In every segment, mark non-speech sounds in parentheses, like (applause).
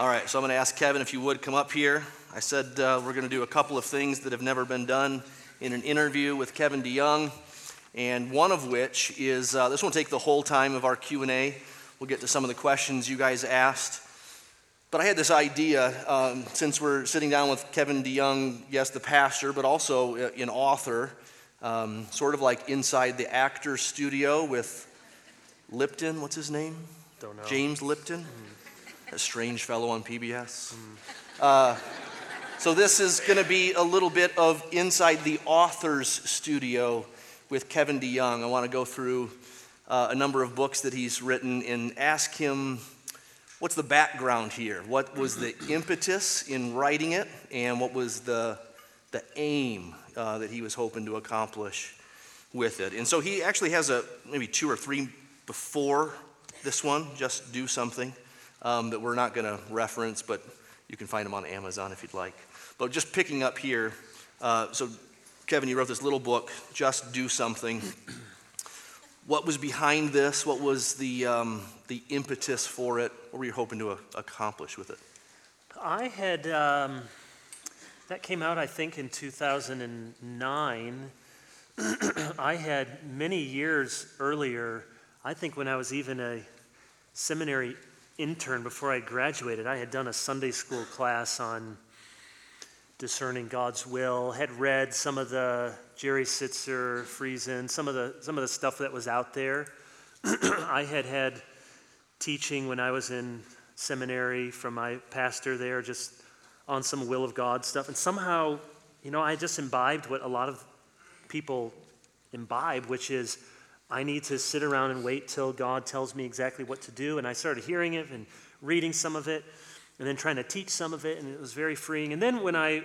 All right, so I'm going to ask Kevin if you would come up here. I said uh, we're going to do a couple of things that have never been done in an interview with Kevin DeYoung, and one of which is uh, this won't take the whole time of our Q&A. We'll get to some of the questions you guys asked. But I had this idea, um, since we're sitting down with Kevin DeYoung, yes, the pastor, but also uh, an author, um, sort of like inside the actor's studio with Lipton, what's his name? Don't know. James Lipton, a strange fellow on PBS. Uh, so this is going to be a little bit of inside the author's studio with Kevin DeYoung. I want to go through uh, a number of books that he's written and ask him what's the background here? What was the impetus in writing it, and what was the, the aim uh, that he was hoping to accomplish with it? And so he actually has a maybe two or three before this one, just do something um, that we're not going to reference, but you can find them on Amazon if you'd like. But just picking up here, uh, so Kevin, you wrote this little book, Just Do Something. What was behind this? What was the, um, the impetus for it? What were you hoping to uh, accomplish with it? I had, um, that came out, I think, in 2009. (clears throat) I had many years earlier, I think when I was even a seminary intern before I graduated, I had done a Sunday school class on discerning God's will, had read some of the Jerry Sittser, Friesen, some of the some of the stuff that was out there. (clears throat) I had had teaching when I was in seminary from my pastor there, just on some will of God stuff, and somehow, you know, I just imbibed what a lot of people imbibe, which is I need to sit around and wait till God tells me exactly what to do. And I started hearing it and reading some of it and then trying to teach some of it, and it was very freeing. And then when I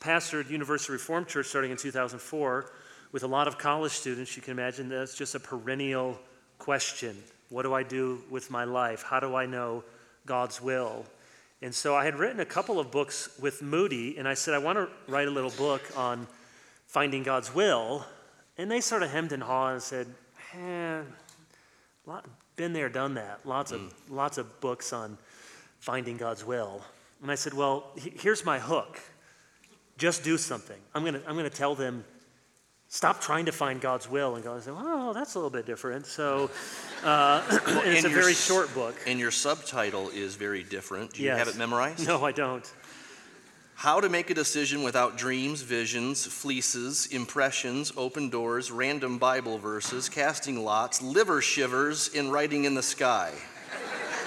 pastored University Reformed Church starting in 2004 with a lot of college students, you can imagine that's just a perennial question. What do I do with my life? How do I know God's will? And so I had written a couple of books with Moody, and I said, I want to write a little book on finding God's will. And they sort of hemmed and hawed and said, eh, lot, been there, done that. Lots of, lots of books on finding God's will. And I said, well, here's my hook. Just do something. I'm going to I'm going to tell them, stop trying to find God's will. And God said, well, that's a little bit different. So uh, (coughs) it's a your very short book. And your subtitle is very different. Do you Yes. have it memorized? No, I don't. How to make a decision without dreams, visions, fleeces, impressions, open doors, random Bible verses, casting lots, liver shivers, and writing in the sky.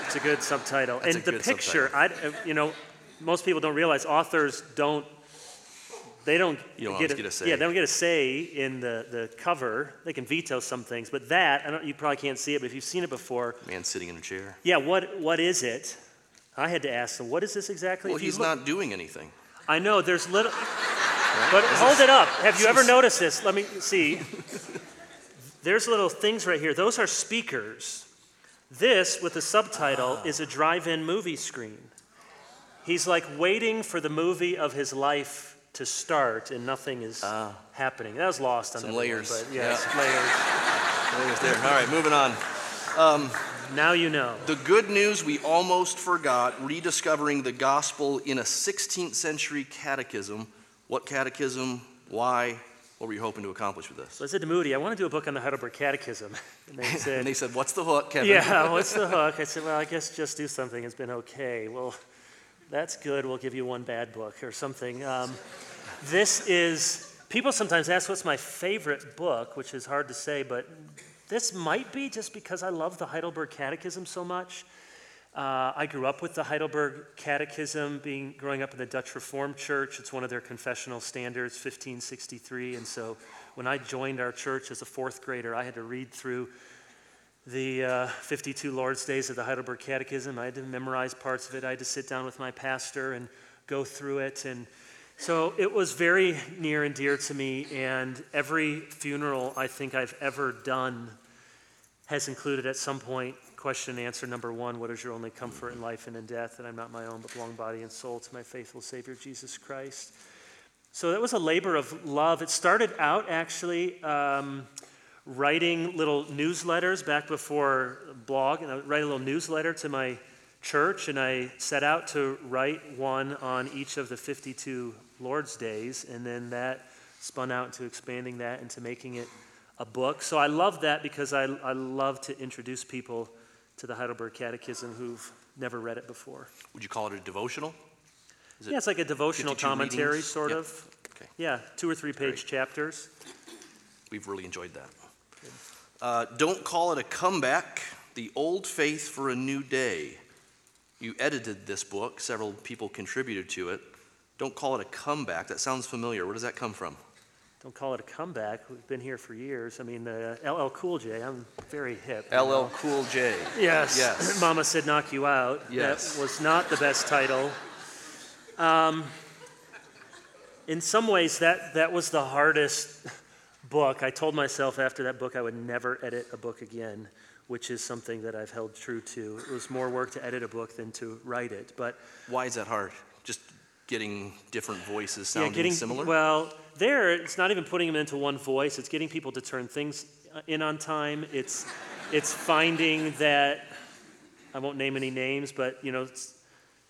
It's a good subtitle. That's and a the picture, I, uh, you know, most people don't realize authors don't. They don't, You don't get, always get a say. Yeah, they don't get a say in the, the cover. They can veto some things, but that I don't. You probably can't see it, but if you've seen it before, Man sitting in a chair. yeah. What what is it? I had to ask them, what is this exactly? Well, If he's look- not doing anything. I know there's little. But hold it up. Have you ever (laughs) noticed this? Let me see. (laughs) There's little things right here. Those are speakers. This, with the subtitle, ah. is a drive in movie screen. He's like waiting for the movie of his life to start, and nothing is ah. happening. That was lost on Some everyone, layers. But yes, layers. (laughs) There's there. All right, moving on. Um, Now you know. The good news we almost forgot rediscovering the gospel in a 16th century catechism. What catechism? Why? What were you hoping to accomplish with this? So I said to Moody, I want to do a book on the Heidelberg Catechism. And they (laughs) said, And they said, What's the hook, Kevin? Yeah, (laughs) what's the hook? I said, well, I guess just do something has been okay. Well, that's good. We'll give you one bad book or something. Um, this is, people sometimes ask what's my favorite book, which is hard to say, but this might be just because I love the Heidelberg Catechism so much. Uh, I grew up with the Heidelberg Catechism, being growing up in the Dutch Reformed Church. It's one of their confessional standards, 1563. And so when I joined our church as a fourth grader, I had to read through the uh, 52 Lord's Days of the Heidelberg Catechism. I had to memorize parts of it. I had to sit down with my pastor and go through it. And so it was very near and dear to me. And every funeral I think I've ever done has included at some point question and answer number one What is your only comfort in life and in death? That I'm not my own, but belong body and soul to my faithful Savior, Jesus Christ. So that was a labor of love. It started out actually um, writing little newsletters back before blog, and I would write a little newsletter to my church, and I set out to write one on each of the 52 Lord's days, and then that spun out into expanding that into making it a book. So I love that because I, I love to introduce people to the Heidelberg Catechism who've never read it before. Would you call it a devotional? Is it Yeah, it's like a devotional commentary, readings? sort Yep. of. Okay. Yeah, two or three page Great. chapters. We've really enjoyed that. Uh, don't call it a comeback, the old faith for a new day. You edited this book, several people contributed to it. Don't call it a comeback. That sounds familiar. Where does that come from? Don't call it a comeback. We've been here for years. I mean, uh, LL Cool J, I'm very hip. LL. Cool J. Yes. Yes. (laughs) Mama said knock you out. Yes. That was not the best title. Um, in some ways, that, that was the hardest book. I told myself after that book I would never edit a book again, which is something that I've held true to. It was more work to edit a book than to write it. But Why is that hard? Just getting different voices yeah, sounding getting similar? well there. It's not even putting them into one voice. It's getting people to turn things uh, in on time. It's it's finding that I won't name any names, but you know,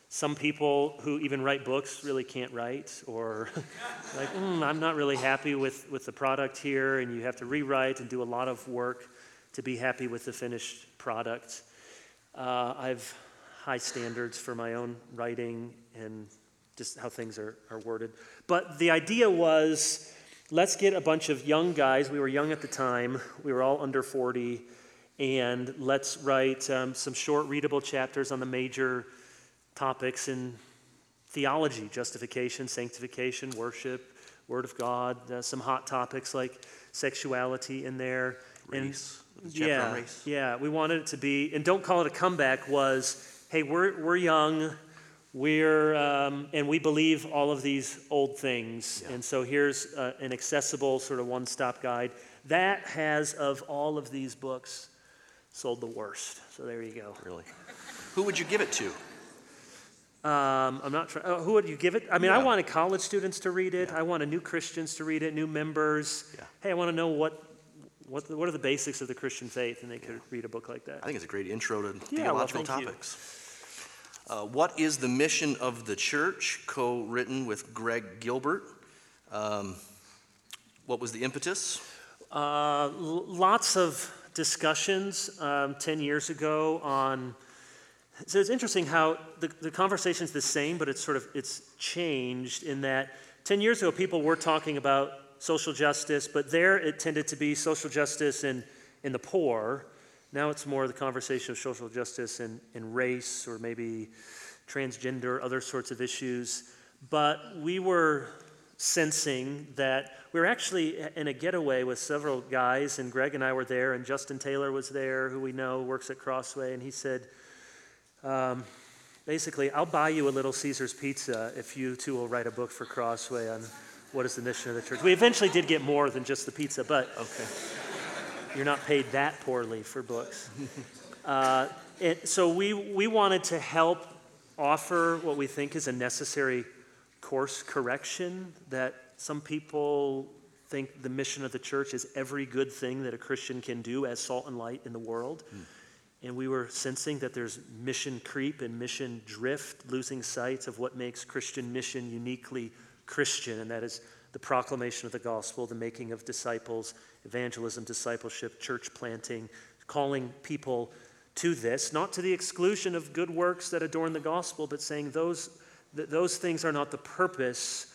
some people who even write books really can't write, or (laughs) like mm, I'm not really happy with with the product here, and you have to rewrite and do a lot of work to be happy with the finished product. Uh, I've high standards for my own writing and just how things are, are worded. But the idea was let's get a bunch of young guys. We were young at the time, we were all under 40, and let's write um, some short, readable chapters on the major topics in theology justification, sanctification, worship, Word of God, uh, some hot topics like sexuality in there. Race. There's a chapter yeah, race. yeah. We wanted it to be, and don't call it a comeback. Was hey, we're we're young, we're um, and we believe all of these old things, Yeah. and so here's uh, an accessible sort of one-stop guide that has of all of these books sold the worst. So there you go. Really? Who would you give it to? Um, I'm not trying. Oh, who would you give it? I mean, I Yeah. wanted college students to read it. I wanted new Christians to read it, new members. Yeah. Hey, I want to know what. What, what are the basics of the Christian faith? And they could read a book like that. I think it's a great intro to Yeah, well, theological thank you. Uh, what is the mission of the church? Co written with Greg Gilbert. Um, what was the impetus? Uh, lots of discussions um, 10 years ago on. So it's interesting how the, the conversation's the same, but it's sort of it's changed in that 10 years ago people were talking about social justice, but there it tended to be social justice in, in the poor. Now it's more the conversation of social justice and, in race or maybe transgender, other sorts of issues. But we were sensing that we were actually in a getaway with several guys, and Greg and I were there, and Justin Taylor was there, who we know works at Crossway, and he said, um, basically, I'll buy you a little Caesar's pizza if you two will write a book for Crossway on what is the mission of the church. We eventually did get more than just the pizza, but Okay. You're not paid that poorly for books. uh, it, so we, we wanted to help offer what we think is a necessary course correction that some people think the mission of the church is every good thing that a Christian can do as salt and light in the world. And we were sensing that there's mission creep and mission drift, losing sight of what makes Christian mission uniquely Christian, and that is the proclamation of the gospel, the making of disciples, evangelism, discipleship, church planting, calling people to this, not to the exclusion of good works that adorn the gospel, but saying those, that those things are not the purpose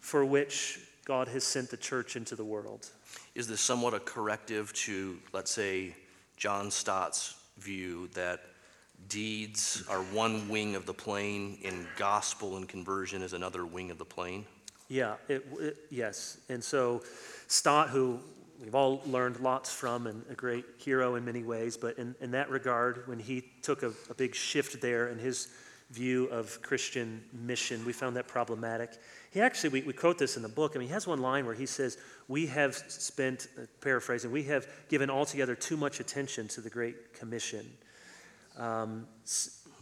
for which God has sent the church into the world. Is this somewhat a corrective to, let's say, John Stott's view that deeds are one wing of the plane and gospel and conversion is another wing of the plane? Yeah, it, it, yes. And so Stott, who we've all learned lots from and a great hero in many ways, but in, in that regard, when he took a, a big shift there in his view of Christian mission, we found that problematic. He actually, we, we quote this in the book. I mean, he has one line where he says, We have spent, uh, paraphrasing, we have given altogether too much attention to the Great Commission. Um,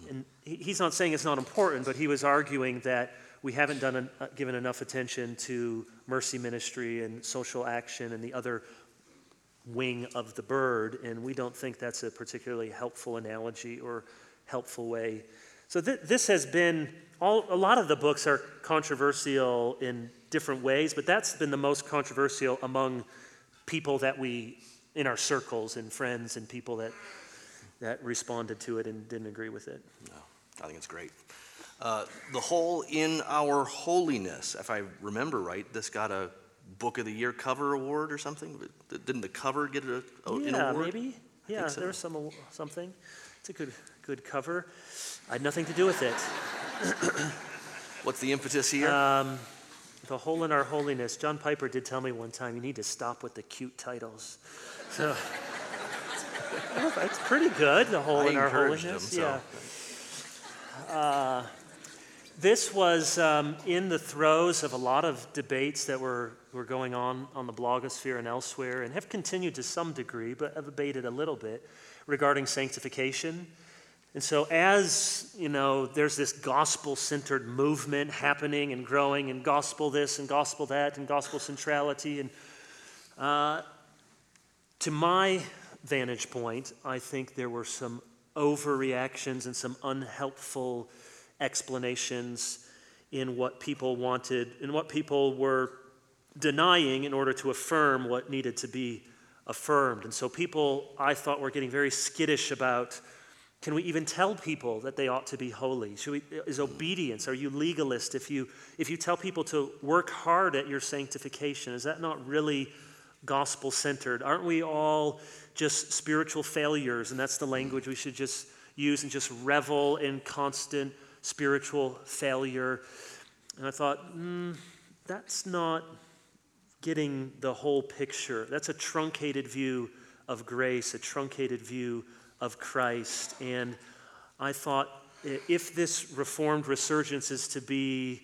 and he's not saying it's not important, but he was arguing that we haven't done uh, given enough attention to mercy ministry and social action and the other wing of the bird, and we don't think that's a particularly helpful analogy or helpful way. So th- this has been all. A lot of the books are controversial in different ways, but that's been the most controversial among people that we in our circles and friends and people that that responded to it and didn't agree with it. No, I think it's great. Uh, the whole in our holiness, if I remember right, this got a Book of the Year cover award or something. Didn't the cover get a, a an yeah, award? maybe. Yeah, so. there was some something. It's a good good cover. I had nothing to do with it. (coughs) What's the impetus here? Um, the hole in our holiness. John Piper did tell me one time you need to stop with the cute titles. So (laughs) it's pretty good. The hole I in our holiness. him, so. Yeah. Uh, this was um, in the throes of a lot of debates that were, were going on on the blogosphere and elsewhere, and have continued to some degree, but have abated a little bit regarding sanctification. And so, as you know, there's this gospel centered movement happening and growing, and gospel this and gospel that, and gospel centrality. And uh, to my vantage point, I think there were some overreactions and some unhelpful explanations in what people wanted, in what people were denying in order to affirm what needed to be affirmed. And so people, I thought, were getting very skittish about can we even tell people that they ought to be holy? Should we, is obedience, are you legalist if you, if you tell people to work hard at your sanctification? Is that not really gospel centered? Aren't we all just spiritual failures? And that's the language we should just use and just revel in constant spiritual failure. And I thought, mm, that's not getting the whole picture. That's a truncated view of grace, a truncated view of Christ. And I thought if this reformed resurgence is to be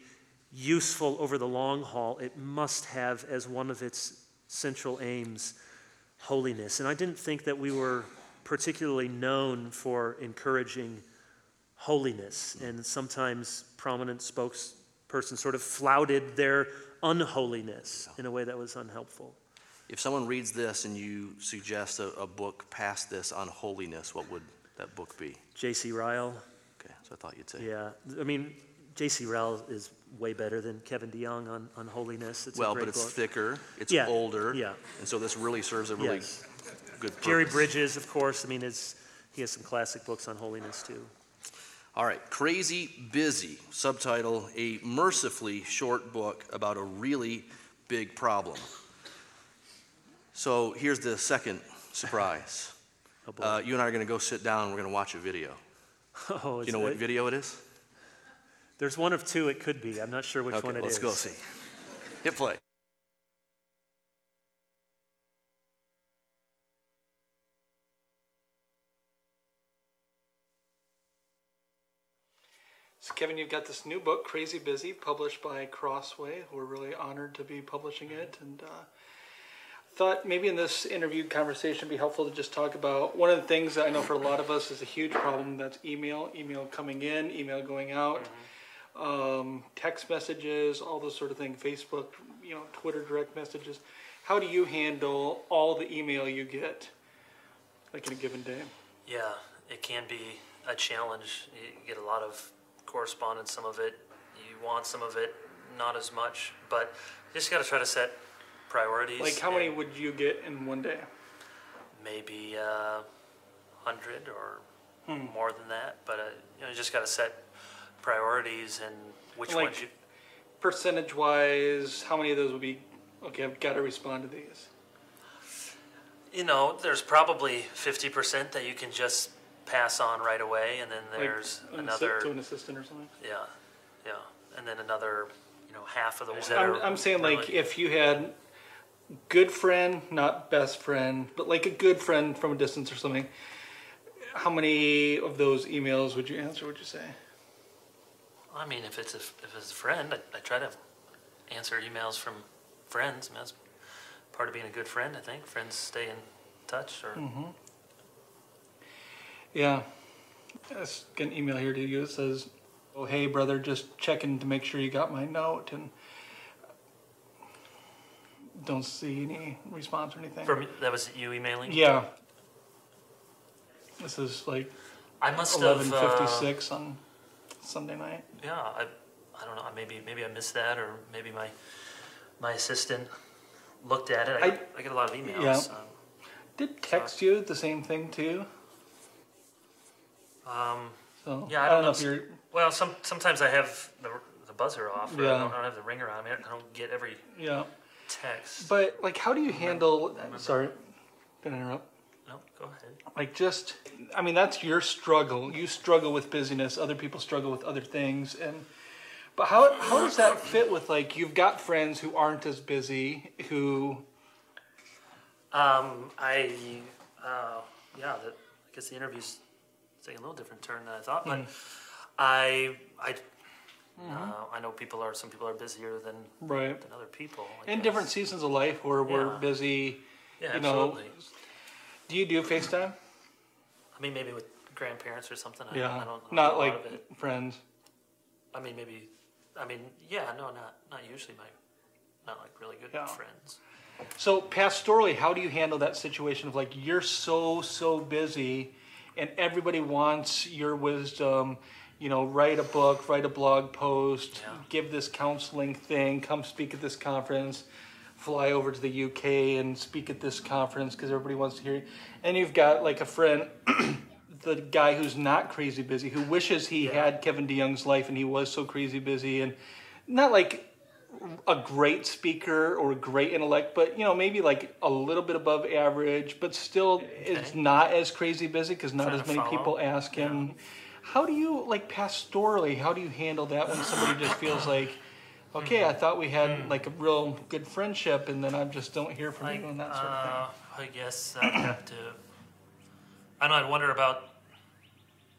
useful over the long haul, it must have as one of its central aims holiness. And I didn't think that we were particularly known for encouraging holiness. And sometimes prominent spokespersons sort of flouted their unholiness in a way that was unhelpful. if someone reads this and you suggest a, a book past this on holiness, what would that book be? J.C. Ryle, Okay, so I thought you'd say. yeah. I mean, J.C. Ryle is way better than Kevin DeYoung on, on holiness. It's Well, a great but it's book. thicker, it's Yeah, older. yeah. And so this really serves a really Yes. good purpose. Jerry Bridges, of course. I mean, it's, he has some classic books on holiness too. All right, Crazy Busy, subtitle A Mercifully Short Book About a Really Big Problem. So here's the second surprise. (laughs) Oh. Uh, you and I are going to go sit down and we're going to watch a video. (laughs) oh, Do you know what video it is? There's one of two it could be. I'm not sure which okay, one it let's is. go see. Hit play. So, Kevin, you've got this new book, Crazy Busy, published by Crossway. We're really honored to be publishing it. And uh, thought maybe in this interview conversation it'd be helpful to just talk about one of the things that I know for a lot of us is a huge problem that's email, email coming in, email going out, um, text messages, all those sort of things, Facebook, you know, Twitter direct messages. How do you handle all the email you get, like in a given day? Yeah, it can be a challenge. You get a lot of correspondence, some of it you want, some of it not as much. But you just got to try to set priorities. Like, how many and would you get in one day? Maybe a hundred or Hmm. more than that. But uh, you know, you just got to set priorities and which Like- ones you. percentage wise, how many of those would be okay? I've got to respond to these. You know, there's probably fifty percent that you can just pass on right away, and then Like there's an assi- another. to an assistant or something. Yeah, yeah, and then another, you know, half of the ones that I'm, are. I'm saying like really- if you had good friend, not best friend, but like a good friend from a distance or something. How many of those emails would you answer? Would you say? I mean, if it's a, if it's a friend, I, I try to answer emails from friends. I mean, that's part of being a good friend. I think friends stay in touch. Or mm-hmm. Yeah, I get an email here to you. It says, "Oh hey brother, just checking to make sure you got my note," and don't see any response or anything. from that was you emailing. Yeah. This is like I must eleven have. uh, on Sunday night. Yeah, I, I don't know. Maybe maybe I missed that, or maybe my my assistant looked at it. I, I- I, get a lot of emails. Yeah. Um, Did text you the same thing too? Um, So Yeah, I I don't don't know if you're. well, some sometimes I have the, the buzzer off, or I, Yeah. don't, I don't have the ringer on. I, mean, I don't get every Yeah, text. but like, how do you handle? Sorry, gonna interrupt. no, go ahead. Like, just, I mean, that's your struggle. You struggle with busyness. Other people struggle with other things, and. But how how does that fit with like you've got friends who aren't as busy who Um, I, uh, yeah, the, I guess the interview's taking a little different turn than I thought, but I, I, uh, I know people are, some people are busier than, right than other people. I in guess. different seasons of life where we're Yeah. busy. Yeah, you know, absolutely. Do you do FaceTime? I mean, maybe with grandparents or something. I, Yeah, I don't, I don't not do a lot like of it. friends. I mean, maybe, I mean, yeah, no, not, not usually my, not like really good Yeah. friends. So pastorally, how do you handle that situation of like you're so so busy, and everybody wants your wisdom? You know, write a book, write a blog post, Yeah. give this counseling thing, come speak at this conference, fly over to the UK and speak at this conference because everybody wants to hear you. And you've got like a friend, (clears throat) the guy who's not crazy busy, who wishes he Yeah. had Kevin DeYoung's life and he was so crazy busy and not like a great speaker or a great intellect, but you know maybe like a little bit above average, but still is not as crazy busy because not Trying as many follow. people ask him. How do you like pastorally? How do you handle that when somebody just feels (coughs) like, okay, I thought we had like a real good friendship, and then I just don't hear from Like, you and that sort of thing. uh, I guess I'd have to. I know. I'd wonder about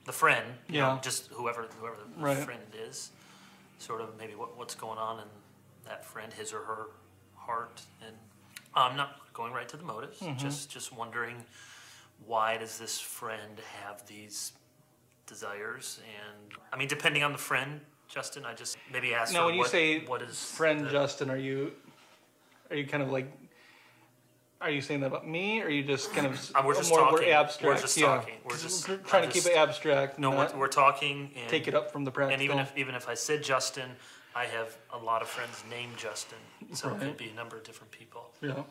the friend. You know, Yeah. just whoever whoever the Right. friend is, sort of maybe what, what's going on in that friend, his or her heart, and I'm not going right to the motives. Mm-hmm. Just just wondering why does this friend have these desires? And I mean, depending on the friend, Justin, I just maybe ask. Her when you what, say what is Friend the- Justin, are you are you kind of like? Are you saying that about me, or are you just kind of (clears throat) Uh, we're just more talking. we're We're abstract? just yeah. talking. We're just- we're trying to keep it abstract. No, we're, we're talking and take it up from the practical. And even if even if I said Justin, I have a lot of friends named Justin, so it Right. could be a number of different people. yeah.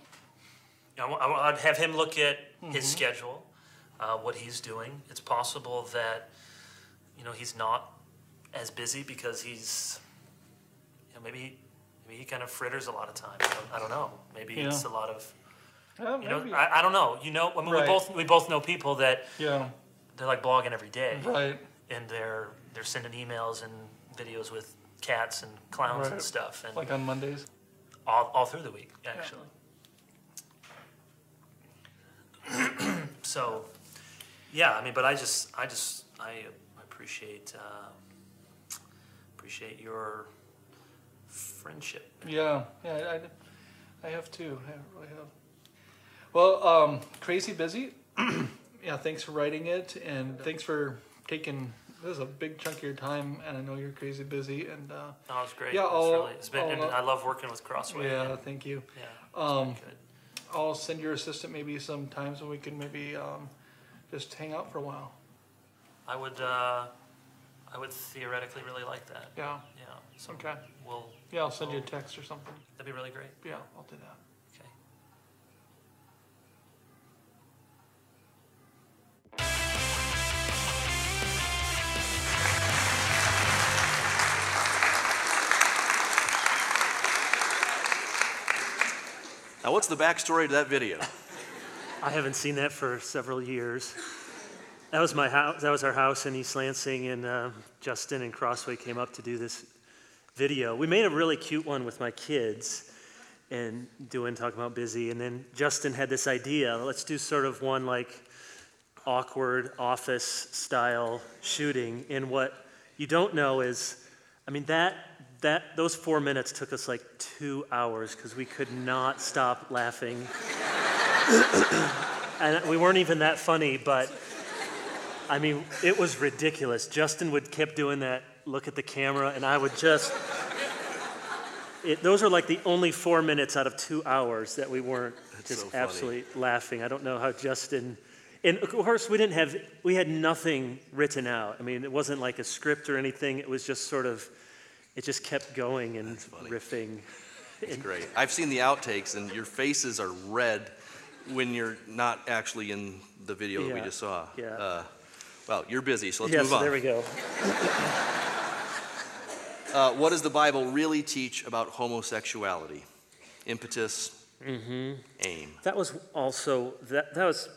You know, I, would have him look at Mm-hmm. his schedule, uh, what he's doing. It's possible that you know he's not as busy because he's you know maybe maybe he kind of fritters a lot of time. I don't, I don't know. Maybe it's Yeah. a lot of Uh, you know maybe. I, I don't know. You know, I mean, Right. we both we both know people that yeah. they're like blogging every day Right. and they're they're sending emails and videos with cats and clowns and stuff and Like on Mondays. all, all through the week actually (clears throat) so yeah i mean but i just i just i appreciate uh, appreciate your friendship Yeah, yeah, I, I have too. I really have. Well, um, crazy busy. (clears throat) yeah, thanks for writing it, and thanks for taking. This is a big chunk of your time, and I know you're crazy busy. And uh, no it's great Yeah, it's really it's been and uh, i love working with crossway yeah, and, thank you. yeah Um, good I'll send your assistant maybe some times when we can maybe um, just hang out for a while. i would uh, i would theoretically really like that Yeah. yeah so Okay. we'll Yeah, I'll send you a text or something. that'd be really great Yeah, I'll do that. Now, what's the backstory to that video? I haven't seen that for several years. That was my house. That was our house in East Lansing, and uh, Justin and Crossway came up to do this video. We made a really cute one with my kids, and doing talking about busy. And then Justin had this idea: let's do sort of one like awkward office style shooting. And what you don't know is, I mean that that those four minutes took us like two hours because we could not stop laughing (coughs) and we weren't even that funny, but I mean, it was ridiculous. Justin would keep doing that, look at the camera, and I would just. It, those are like the only four minutes out of two hours that we weren't just so absolutely laughing. I don't know how Justin And of course, we didn't have, we had nothing written out. I mean, it wasn't like a script or anything. It was just sort of, it just kept going and funny. riffing. It's great. I've seen the outtakes, and your faces are red when you're not actually in the video that we just saw. yeah. Uh, well, you're busy, so let's yeah, move so on. there we go. (laughs) Uh, what does the Bible really teach about homosexuality? Impetus, Mm-hmm. aim. That was also, that, that was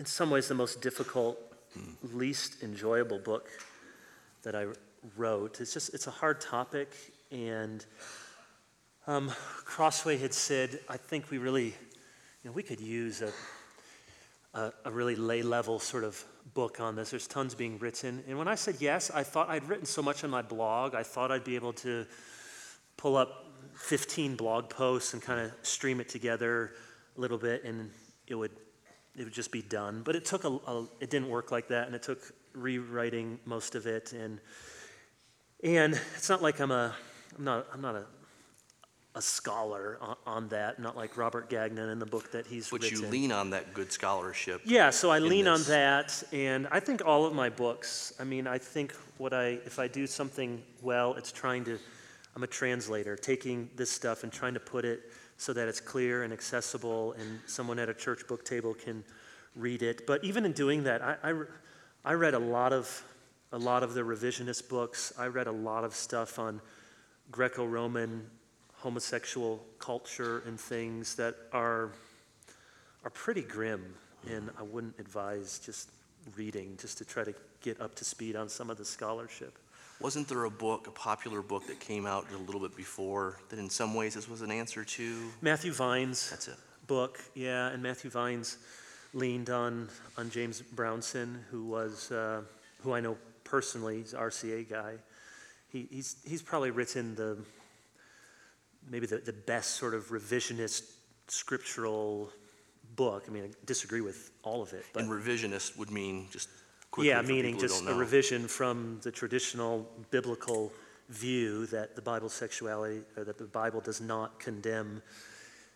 in some ways the most difficult, least enjoyable book that I wrote. It's just, it's a hard topic. And um, Crossway had said, I think we really, you know, we could use a, a, a really lay level sort of book on this. There's tons being written. And when I said yes, I thought I'd written so much on my blog, I thought I'd be able to pull up 15 blog posts and kind of stream it together a little bit and it would it would just be done but it took a, a it didn't work like that and it took rewriting most of it and and it's not like I'm a I'm not I'm not a a scholar on, on that not like Robert Gagnon in the book that he's But written you lean on that good scholarship. yeah, so I lean on that, and I think all of my books. I mean, I think what I if I do something well, it's trying to. I'm a translator, taking this stuff and trying to put it so that it's clear and accessible, and someone at a church book table can read it. But even in doing that, I, I, I read a lot of a lot of the revisionist books. I read a lot of stuff on Greco-Roman homosexual culture and things that are are pretty grim, and I wouldn't advise just reading just to try to get up to speed on some of the scholarship. Wasn't there a book, a popular book that came out a little bit before that in some ways this was an answer to? Matthew Vines That's it. book, yeah, and Matthew Vines leaned on on James Brownson, who was uh, who I know personally. He's an RCA guy. He, he's he's probably written the maybe the, the best sort of revisionist scriptural book. I mean, I disagree with all of it, but And revisionist would mean just quickly yeah, for meaning people who just don't a know. revision from the traditional biblical view that the Bible sexuality or that the Bible does not condemn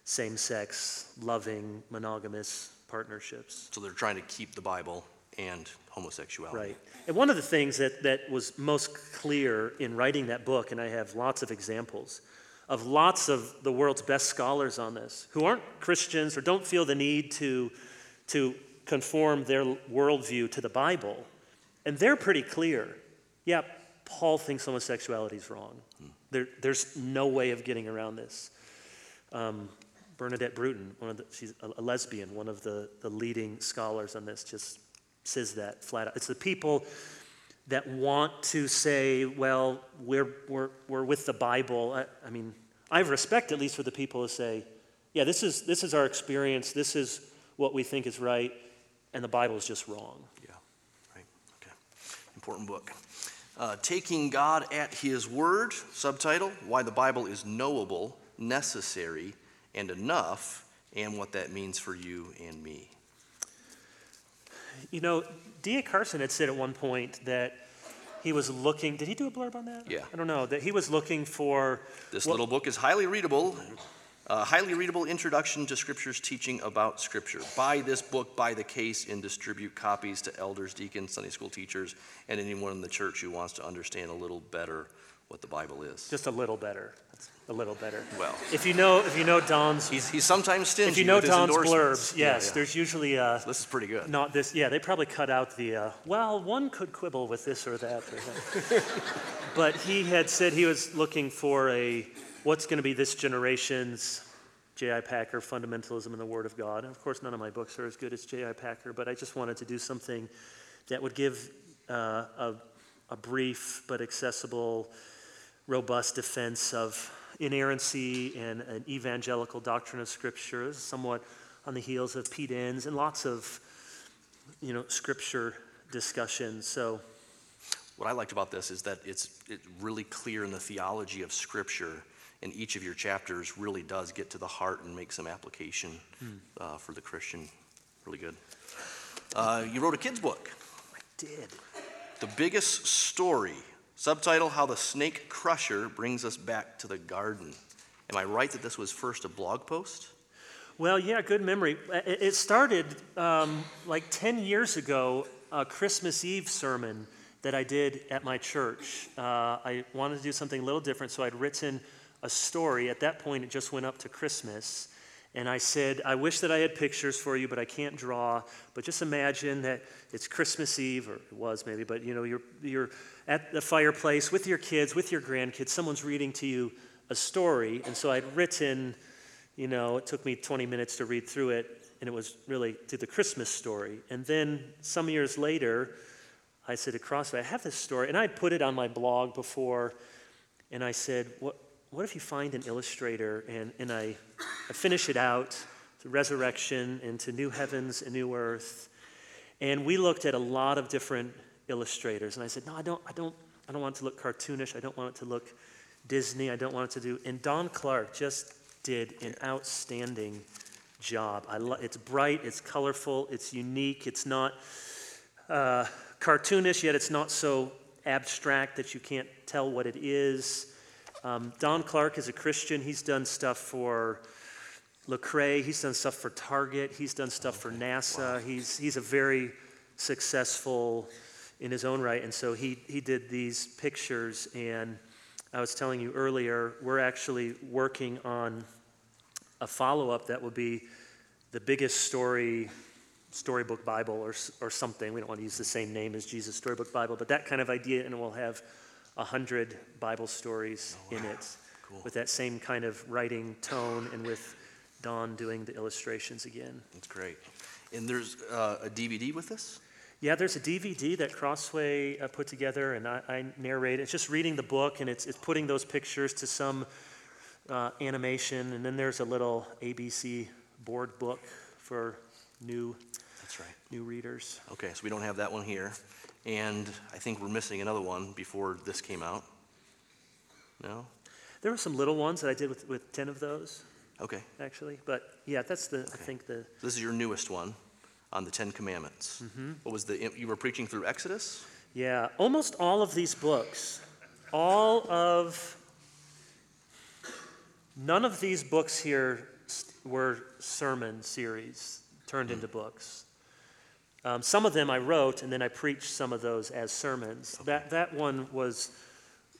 same-sex, loving, monogamous partnerships. So they're trying to keep the Bible and homosexuality. Right. And one of the things that, that was most clear in writing that book, and I have lots of examples of lots of the world's best scholars on this who aren't Christians or don't feel the need to, to conform their worldview to the Bible. And they're pretty clear. Yeah, Paul thinks homosexuality is wrong. There, there's no way of getting around this. Um, Bernadette Brooten, one of the, she's a, a lesbian, one of the, the leading scholars on this, just says that flat out. It's the people that want to say, well, we're, we're, we're with the Bible. I, I mean, I have respect at least for the people who say, yeah, this is, this is our experience, this is what we think is right, and the Bible is just wrong. Yeah, right. Okay. Important book. Uh, Taking God at His Word, subtitle Why the Bible is Knowable, Necessary, and Enough, and what that means for you and me. You know, D.A. Carson had said at one point that he was looking, did he do a blurb on that? Yeah. I don't know, that he was looking for. This little book is highly readable. A highly readable introduction to Scripture's teaching about Scripture. Buy this book buy the case and distribute copies to elders, deacons, Sunday school teachers, and anyone in the church who wants to understand a little better what the Bible is. Just a little better. That's A little better. Well. If you know, if you know Don's, He's, he's sometimes stingy if you know Don's blurbs, Yeah, yes, yeah. there's usually uh, This is pretty good. not this. Yeah, they probably cut out the. Uh, well, one could quibble with this or that. Or that. (laughs) but he had said he was looking for a what's going to be this generation's J.I. Packer fundamentalism in the Word of God. And of course, none of my books are as good as J.I. Packer, but I just wanted to do something that would give uh, a, a brief but accessible, robust defense of inerrancy and an evangelical doctrine of Scripture, somewhat on the heels of Pete Enns and lots of, you know, Scripture discussion. So, What I liked about this is that it's it really clear in the theology of Scripture, and each of your chapters really does get to the heart and make some application uh, for the Christian. Really good. Uh, you wrote a kid's book, I did. The Biggest Story, subtitle How the Snake Crusher Brings Us Back to the Garden. Am I right that this was first a blog post? Well, yeah, good memory. Uh, It it started um, like 10 years ago, a Christmas Eve sermon that I did at my church. Uh, I wanted to do something a little different, so I'd written a story. At that point, it just went up to Christmas. And I said, I wish that I had pictures for you, but I can't draw. But just imagine that it's Christmas Eve, or it was maybe, but you know, you're, you're at the fireplace with your kids, with your grandkids. Someone's reading to you a story. And so I'd written, you know, it took me 20 minutes to read through it, and it was really to the Christmas story. And then some years later, I said to Crossway, I have this story, and I'd put it on my blog before, and I said, what, what if you find an illustrator and, and I, I finish it out to resurrection and to new heavens and new earth? And we looked at a lot of different illustrators, and I said, no, I don't, I don't, I don't want it to look cartoonish. I don't want it to look Disney. I don't want it to do. And Don Clark just did an outstanding job. I lo- it's bright, it's colorful, it's unique, it's not uh, cartoonish, yet it's not so abstract that you can't tell what it is. Um, Don Clark is a Christian. He's done stuff for Lecrae. He's done stuff for Target. He's done stuff for NASA. He's he's a very successful in his own right, and so he he did these pictures. And I was telling you earlier, we're actually working on a follow up that will be the biggest story storybook Bible or, or something. We don't want to use the same name as Jesus Storybook Bible, but that kind of idea, and we'll have a hundred Bible stories in it Cool. with that same kind of writing tone and with Don doing the illustrations again. That's great. And there's uh, a DVD with this? Yeah, there's a DVD that Crossway uh, put together, and I, I narrate. It's just reading the book, and it's, it's putting those pictures to some uh, animation, and then there's a little ABC board book for new That's right. new readers. Okay, so we don't have that one here. And I think we're missing another one before this came out. No? There were some little ones that I did with, with 10 of those, Okay. actually. But yeah, that's the, I think the, This is your newest one on the Ten Commandments. Mm-hmm. What was the, you were preaching through Exodus? yeah, almost all of these books, all of, none of these books here were sermon series turned hmm. into books. Um, some of them I wrote, and then I preached some of those as sermons. That, that one was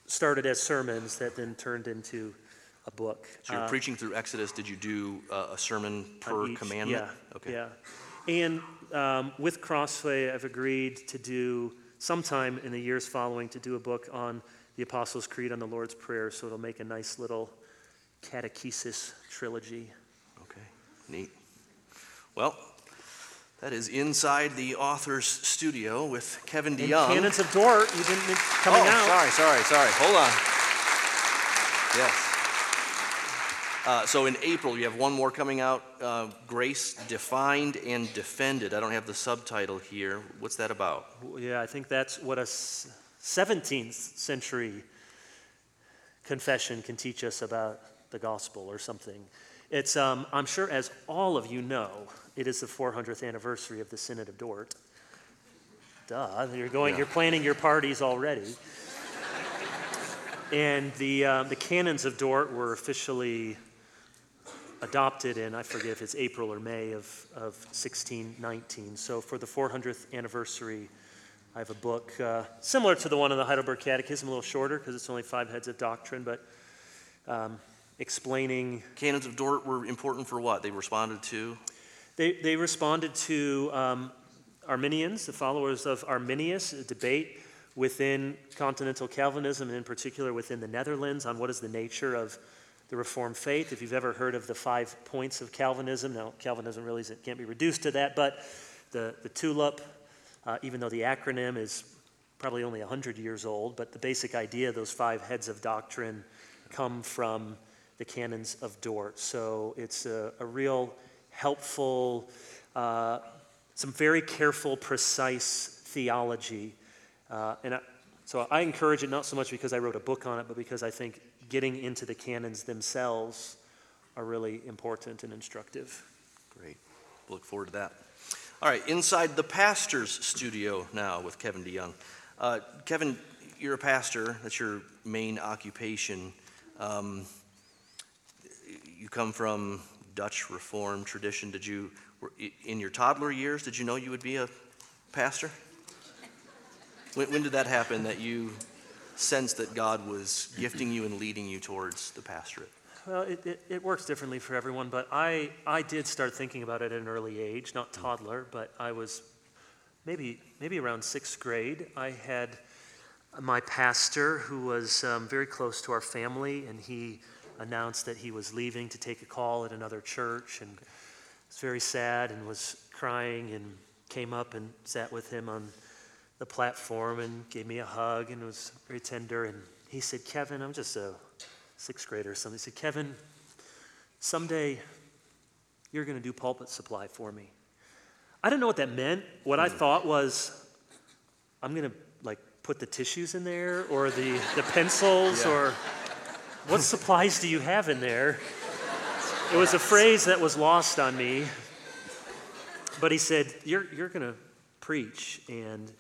started as sermons that then turned into a book. So you're Uh, preaching through Exodus. Did you do uh, a sermon per each- commandment? Yeah. Okay. Yeah. And um, with Crossway, I've agreed to do sometime in the years following to do a book on the Apostles' Creed on the Lord's Prayer. So it'll make a nice little catechesis trilogy. Okay, neat. Well, that is inside the author's studio with Kevin DeYoung. And. Canons of Dort, you didn't it's coming oh, out. sorry, sorry, sorry. Hold on. Yes. Uh, so in April, you have one more coming out, uh, Grace Defined and Defended. I don't have the subtitle here. What's that about? Yeah, I think that's what a 17th century confession can teach us about the gospel or something. It's, um, I'm sure, as all of you know, it is the 400th anniversary of the Synod of Dort. Duh, you're going, Yeah. you're planning your parties already. and the, um, the canons of Dort were officially adopted in, I forget if it's April or May of, of 1619. So for the 400th anniversary, I have a book uh, similar to the one in the Heidelberg Catechism, a little shorter because it's only five heads of doctrine, but um, explaining. Canons of Dort were important for what? They responded to? They, they responded to um, Arminians, the followers of Arminius, a debate within continental Calvinism, and in particular within the Netherlands, on what is the nature of the Reformed faith. If you've ever heard of the five points of Calvinism, now Calvinism really can't be reduced to that, but the, the tulip, uh, even though the acronym is probably only 100 years old, but the basic idea, those five heads of doctrine, come from the canons of Dort. So it's a, a real helpful, uh, some very careful, precise theology. Uh, and I, so I encourage it not so much because I wrote a book on it, but because I think getting into the canons themselves are really important and instructive. Great. Look forward to that. All right, inside the pastor's studio now with Kevin DeYoung. Uh, Kevin, you're a pastor, that's your main occupation. Um, you come from Dutch Reformed tradition. Did you, in your toddler years, did you know you would be a pastor? When, when did that happen that you sensed that God was gifting you and leading you towards the pastorate? Well, it, it, it works differently for everyone, but I, I did start thinking about it at an early age, not toddler, but I was maybe, maybe around sixth grade. I had my pastor who was um, very close to our family, and he announced that he was leaving to take a call at another church, and was very sad and was crying, and came up and sat with him on the platform and gave me a hug and was very tender. And he said, Kevin, I'm just a sixth grader or something. He said, Kevin, someday you're going to do pulpit supply for me. I didn't know what that meant. What I hmm. thought was, I'm going to like put the tissues in there or the, the pencils Yeah. or what supplies do you have in there? It was a phrase that was lost on me. But he said, You're, you're going to preach. And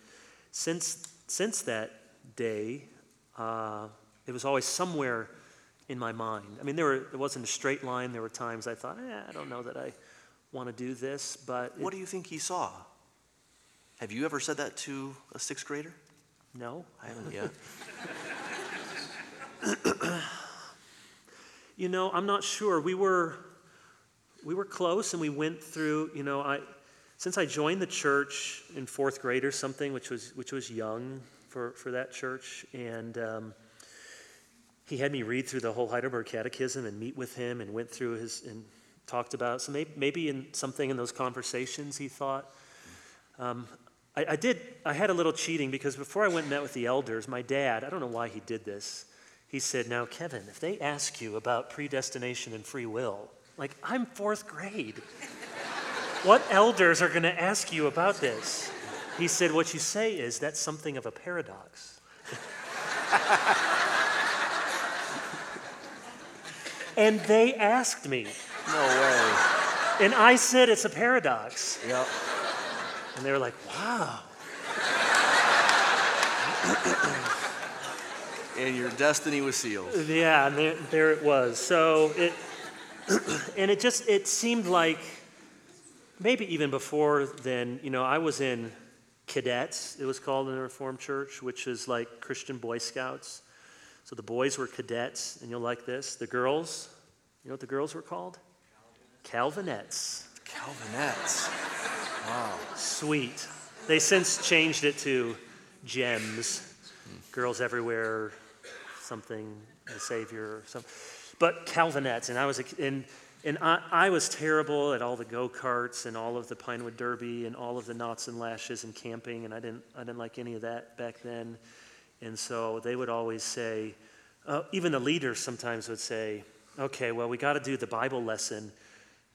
since, since that day, uh, it was always somewhere in my mind. I mean, there were, it wasn't a straight line. There were times I thought, eh, I don't know that I want to do this. But it- What do you think he saw? Have you ever said that to a sixth grader? no. I haven't yet. (laughs) You know, I'm not sure. We were we were close and we went through, you know, I since I joined the church in fourth grade or something, which was which was young for, for that church, and um, he had me read through the whole Heidelberg Catechism and meet with him and went through his and talked about. So maybe, maybe in something in those conversations, he thought. Um, I, I did. I had a little cheating because before I went and met with the elders, my dad. I don't know why he did this. He said, "Now, Kevin, if they ask you about predestination and free will, like I'm fourth grade, what elders are going to ask you about this?" He said, "What you say is that's something of a paradox." and they asked me, No way. and I said it's a paradox. Yep. And they were like, wow. And your destiny was sealed. Yeah, and there, there it was. So it, (clears throat) and it just, it seemed like maybe even before then, you know, I was in cadets, it was called in the Reformed Church, which is like Christian Boy Scouts. So the boys were cadets, and you'll like this. The girls, you know what the girls were called? Calvinettes. Calvinettes. Wow. Sweet. They since changed it to gems, girls everywhere, something, the Savior, or something. But Calvinettes, and I was, a, and, and I, I was terrible at all the go karts and all of the Pinewood Derby and all of the knots and lashes and camping, and I didn't, I didn't like any of that back then. And so they would always say, uh, even the leaders sometimes would say, okay, well, we got to do the Bible lesson.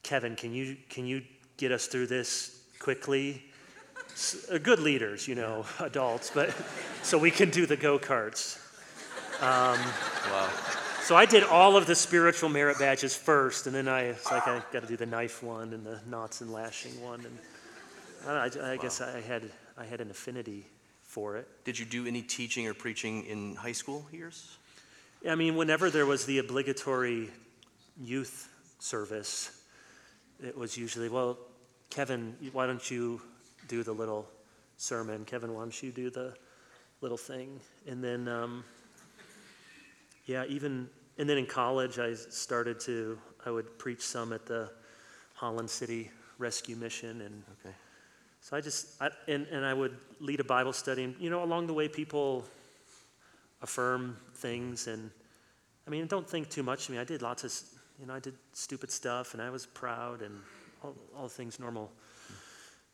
Kevin, can you, can you get us through this quickly? Uh, good leaders, you know, (laughs) adults, but so we can do the go karts. Wow. So I did all of the spiritual merit badges first, and then I it's like I got to do the knife one and the knots and lashing one, and I, know, I, I guess I had I had an affinity for it. Did you do any teaching or preaching in high school years? I mean, whenever there was the obligatory youth service, it was usually, well, Kevin, why don't you do the little sermon? Kevin, why don't you do the little thing? And then, um, yeah, even, and then in college, I started to, I would preach some at the Holland City Rescue Mission and Okay. so I just, I, and, and I would lead a Bible study. And, you know, along the way, people affirm things. And, I mean, don't think too much of me. I did lots of, you know, I did stupid stuff and I was proud and all, all the things normal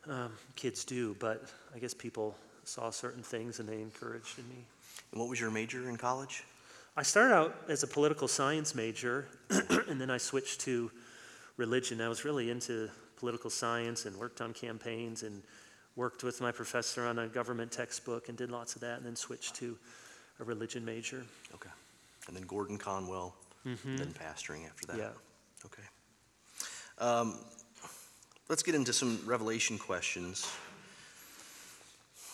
um, kids do. But I guess people saw certain things and they encouraged in me. And what was your major in college? I started out as a political science major, (clears throat) and then I switched to religion. I was really into political science and worked on campaigns and worked with my professor on a government textbook and did lots of that, and then switched to a religion major. Okay. And then Gordon Conwell, and then pastoring after that. Yeah. Okay. Um, let's get into some revelation questions.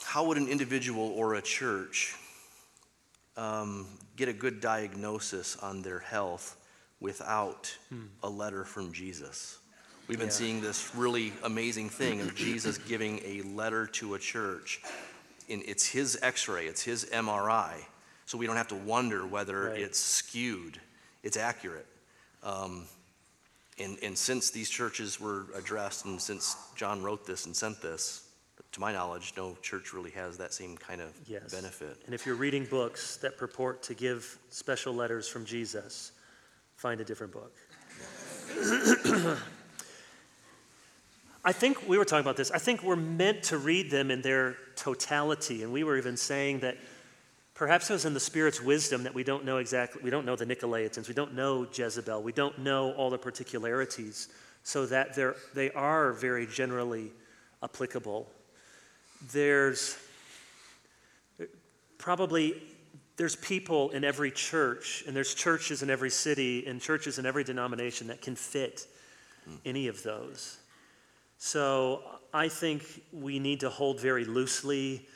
How would an individual or a church um, get a good diagnosis on their health without a letter from Jesus. We've been Yeah. seeing this really amazing thing of Jesus (clears throat) giving a letter to a church. And it's his x ray, it's his MRI. So we don't have to wonder whether Right. it's skewed, it's accurate. Um, and, and since these churches were addressed, and since John wrote this and sent this, to my knowledge, no church really has that same kind of Yes. benefit. And if you're reading books that purport to give special letters from Jesus, find a different book. (clears throat) I think we were talking about this. I think we're meant to read them in their totality. And we were even saying that perhaps it was in the Spirit's wisdom that we don't know exactly, we don't know the Nicolaitans, we don't know Jezebel, we don't know all the particularities, so that they're, they are very generally applicable. There's probably there's people in every church and there's churches in every city and churches in every denomination that can fit any of those. So i think we need to hold very loosely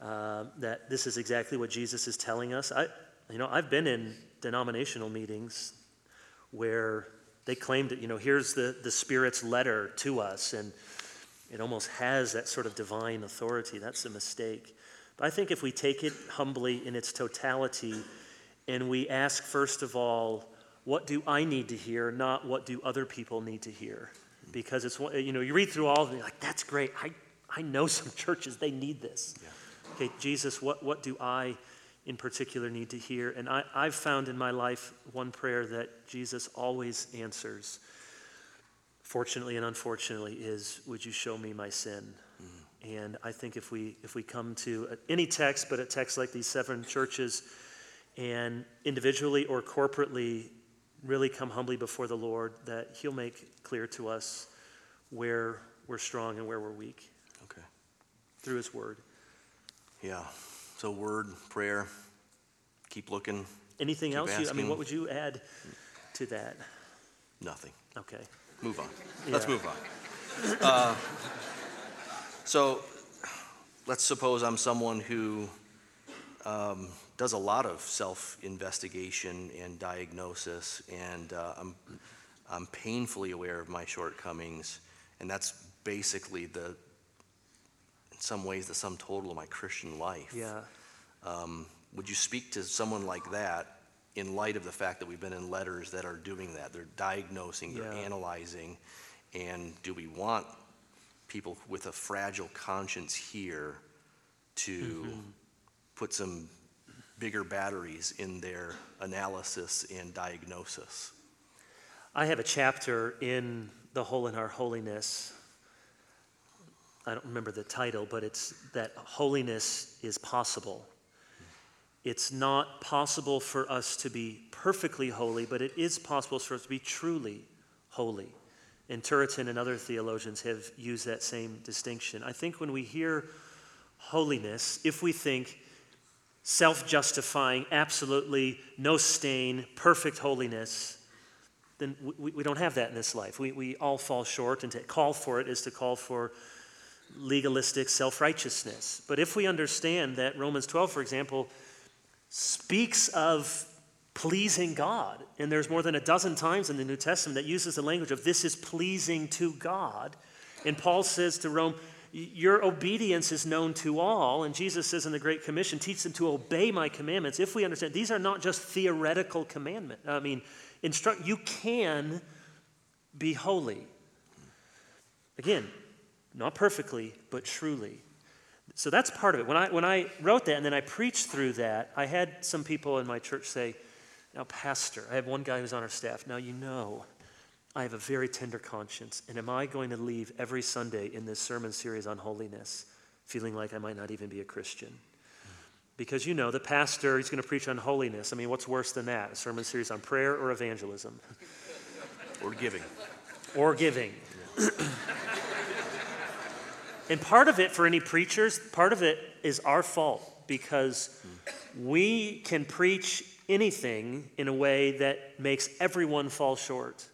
uh, that this is exactly what jesus is telling us. I you know i've been in denominational meetings where they claimed that you know here's the the spirit's letter to us and it almost has that sort of divine authority that's a mistake but I think if we take it humbly in its totality and we ask, first of all, what do I need to hear, not what do other people need to hear? Because it's, you know, you read through all of it, you're like, that's great. I, I know some (laughs) churches, they need this. Okay, Jesus, what, what do I in particular need to hear? And I, I've found in my life one prayer that Jesus always answers, fortunately and unfortunately, is, Would you show me my sin? Mm. And I think if we if we come to a- any text, but a text like these seven churches, and individually or corporately, really come humbly before the Lord, that He'll make clear to us where we're strong and where we're weak Okay. through His Word. Yeah. So, word, prayer, keep looking, Anything Keep else? You, I mean, what would you add to that? nothing. Okay. Move on. Let's move on. Uh, so, let's suppose I'm someone who um, does a lot of self investigation and diagnosis, and uh, I'm, I'm painfully aware of my shortcomings, and that's basically the, in some ways, the sum total of my Christian life. Yeah. Um, would you speak to someone like that in light of the fact that we've been in letters that are doing that? They're diagnosing, they're Yeah. analyzing, and do we want people with a fragile conscience here to Mm-hmm. put some bigger batteries in their analysis and diagnosis? I have a chapter in The Hole in Our Holiness. I don't remember the title, but it's that holiness is possible. It's not possible for us to be perfectly holy, but it is possible for us to be truly holy. And Turretin and other theologians have used that same distinction. I think when we hear holiness, if we think self justifying, absolutely no stain, perfect holiness, then we, we don't have that in this life. We, we all fall short, and to call for it is to call for legalistic self righteousness. But if we understand that Romans 12, for example, speaks of pleasing God, and there's more than a dozen times in the New Testament that uses the language of this is pleasing to God, and Paul says to Rome, your obedience is known to all, and Jesus says in the Great Commission, teach them to obey my commandments. If we understand, these are not just theoretical commandments. I mean, instruct you can be holy. Again, not perfectly, but truly. So that's part of it. When I, when I wrote that and then I preached through that, I had some people in my church say, Now, Pastor, I have one guy who's on our staff. Now, you know, I have a very tender conscience. And am I going to leave every Sunday in this sermon series on holiness feeling like I might not even be a Christian? Because you know, the pastor, he's going to preach on holiness. I mean, what's worse than that? A sermon series on prayer or evangelism? Or giving? or giving. (clears throat) and part of it for any preachers, part of it is our fault because we can preach anything in a way that makes everyone fall short.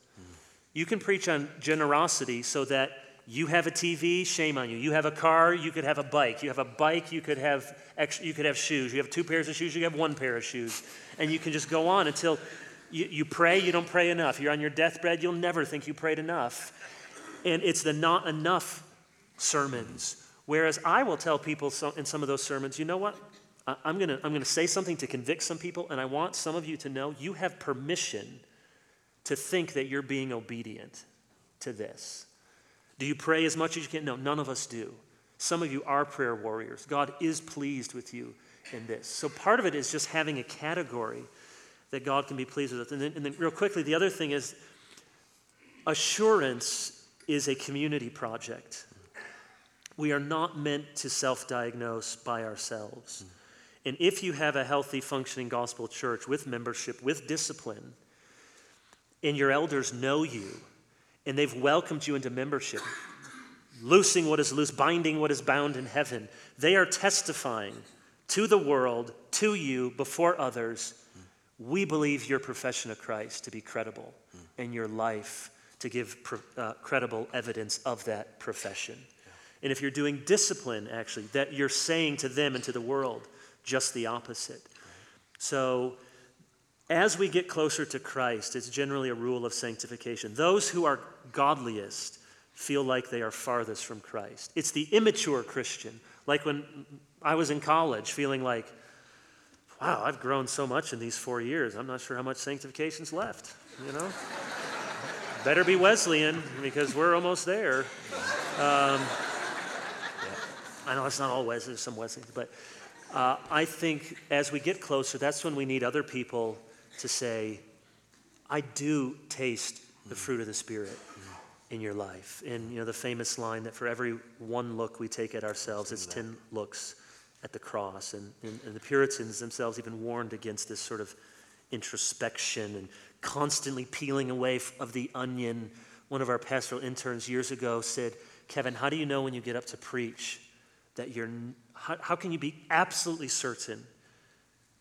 You can preach on generosity so that you have a TV, shame on you. You have a car, you could have a bike. You have a bike, you could have extra, you could have shoes. You have two pairs of shoes, you have one pair of shoes. And you can just go on until You, you pray, you don't pray enough. You're on your deathbed, you'll never think you prayed enough. And it's the not enough sermons. Whereas I will tell people in some of those sermons, you know what? I'm going to I'm going to say something to convict some people, and I want some of you to know you have permission to think that you're being obedient to this. Do you pray as much as you can? No, none of us do. Some of you are prayer warriors. God is pleased with you in this. So part of it is just having a category that God can be pleased with. And then, and then real quickly, the other thing is assurance is a community project. We are not meant to self diagnose by ourselves. And if you have a healthy, functioning gospel church with membership, with discipline, and your elders know you, and they've welcomed you into membership, loosing what is loose, binding what is bound in heaven, they are testifying to the world, to you, before others. We believe your profession of Christ to be credible and your life to give uh, credible evidence of that profession. And if you're doing discipline, actually, that you're saying to them and to the world just the opposite. So, as we get closer to Christ, it's generally a rule of sanctification. Those who are godliest feel like they are farthest from Christ. It's the immature Christian, like when I was in college, feeling like, wow, I've grown so much in these four years. I'm not sure how much sanctification's left, you know? (laughs) Better be Wesleyan because we're almost there. Um, I know it's not all Wesley, there's some Wesleyans, but uh, I think as we get closer, that's when we need other people to say, I do taste the fruit of the Spirit in your life. And you know the famous line that for every one look we take at ourselves, it's ten looks at the cross. And, and, and the Puritans themselves even warned against this sort of introspection and constantly peeling away of the onion. One of our pastoral interns years ago said, Kevin, how do you know when you get up to preach that you're, how, how can you be absolutely certain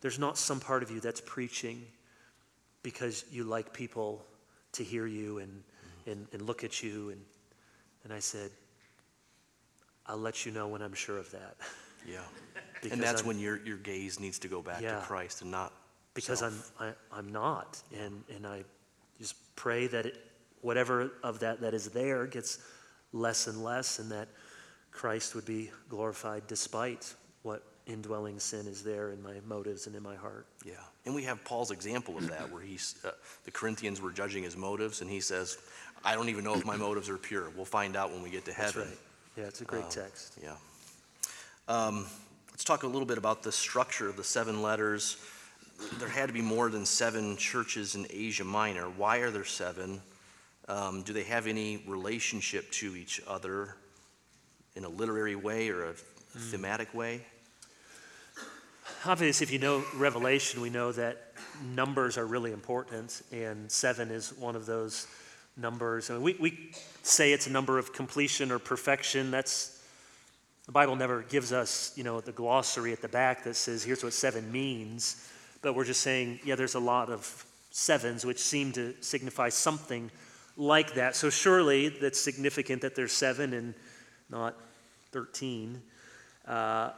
there's not some part of you that's preaching because you like people to hear you and, mm. and, and look at you? And, and I said, I'll let you know when I'm sure of that. (laughs) Yeah. (laughs) and that's I'm, when your, your gaze needs to go back yeah, to Christ and not because self. I'm I, I'm not, and and I just pray that it, whatever of that that is there gets less and less, and that Christ would be glorified despite what indwelling sin is there in my motives and in my heart. Yeah. And we have Paul's example of that, where he's, uh, the Corinthians were judging his motives, and he says, I don't even know if my motives are pure. We'll find out when we get to heaven. That's right. Yeah, it's a great um, text. Yeah. Um, let's talk a little bit about the structure of the seven letters. There had to be more than seven churches in Asia Minor. Why are there seven? Um, do they have any relationship to each other? In a literary way or a mm. thematic way? Obviously, if you know Revelation, we know that numbers are really important, and seven is one of those numbers. I mean, we, we say it's a number of completion or perfection. That's the Bible never gives us, you know, the glossary at the back that says here's what seven means. But we're just saying, yeah, there's a lot of sevens which seem to signify something like that. So surely that's significant that there's seven and not 13. Uh,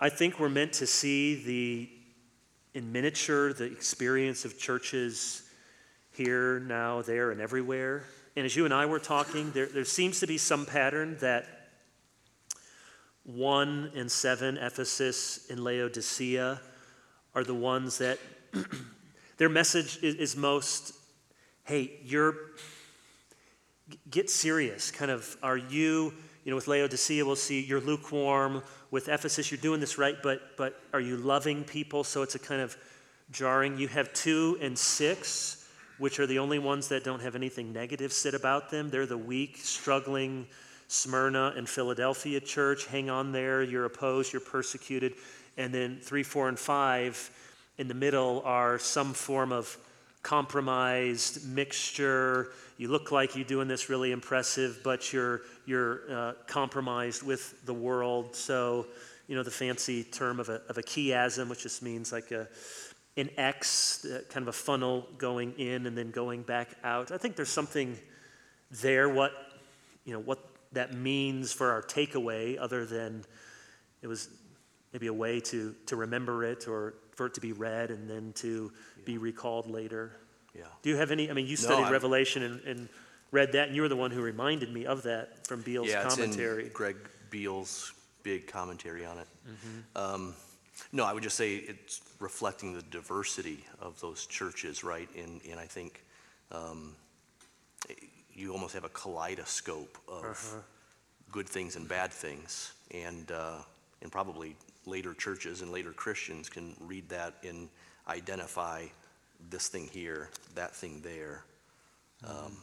I think we're meant to see the, in miniature, the experience of churches here, now, there, and everywhere. And as you and I were talking, there, there seems to be some pattern that 1 and 7, Ephesus and Laodicea, are the ones that (clears throat) their message is, is most hey, you're, get serious. Kind of, are you you know, with Laodicea, we'll see you're lukewarm. With Ephesus, you're doing this right, but, but are you loving people? So it's a kind of jarring. You have two and six, which are the only ones that don't have anything negative said about them. They're the weak, struggling Smyrna and Philadelphia church. Hang on there. You're opposed, you're persecuted. And then three, four, and five in the middle are some form of compromised mixture. You look like you're doing this really impressive, but you're, you're uh, compromised with the world. So, you know, the fancy term of a, of a chiasm, which just means like a, an X, uh, kind of a funnel going in and then going back out. I think there's something there, what, you know, what that means for our takeaway, other than it was maybe a way to, to remember it or for it to be read and then to be recalled later. Yeah. Do you have any, I mean, you studied I'm- Revelation and, and read that, and you were the one who reminded me of that from Beale's yeah, it's commentary. in Greg Beale's big commentary on it. Mm-hmm. Um, no, I would just say it's reflecting the diversity of those churches, right? And, and I think um, you almost have a kaleidoscope of Uh-huh. good things and bad things. And, uh, and probably later churches and later Christians can read that and identify this thing here, that thing there. Um,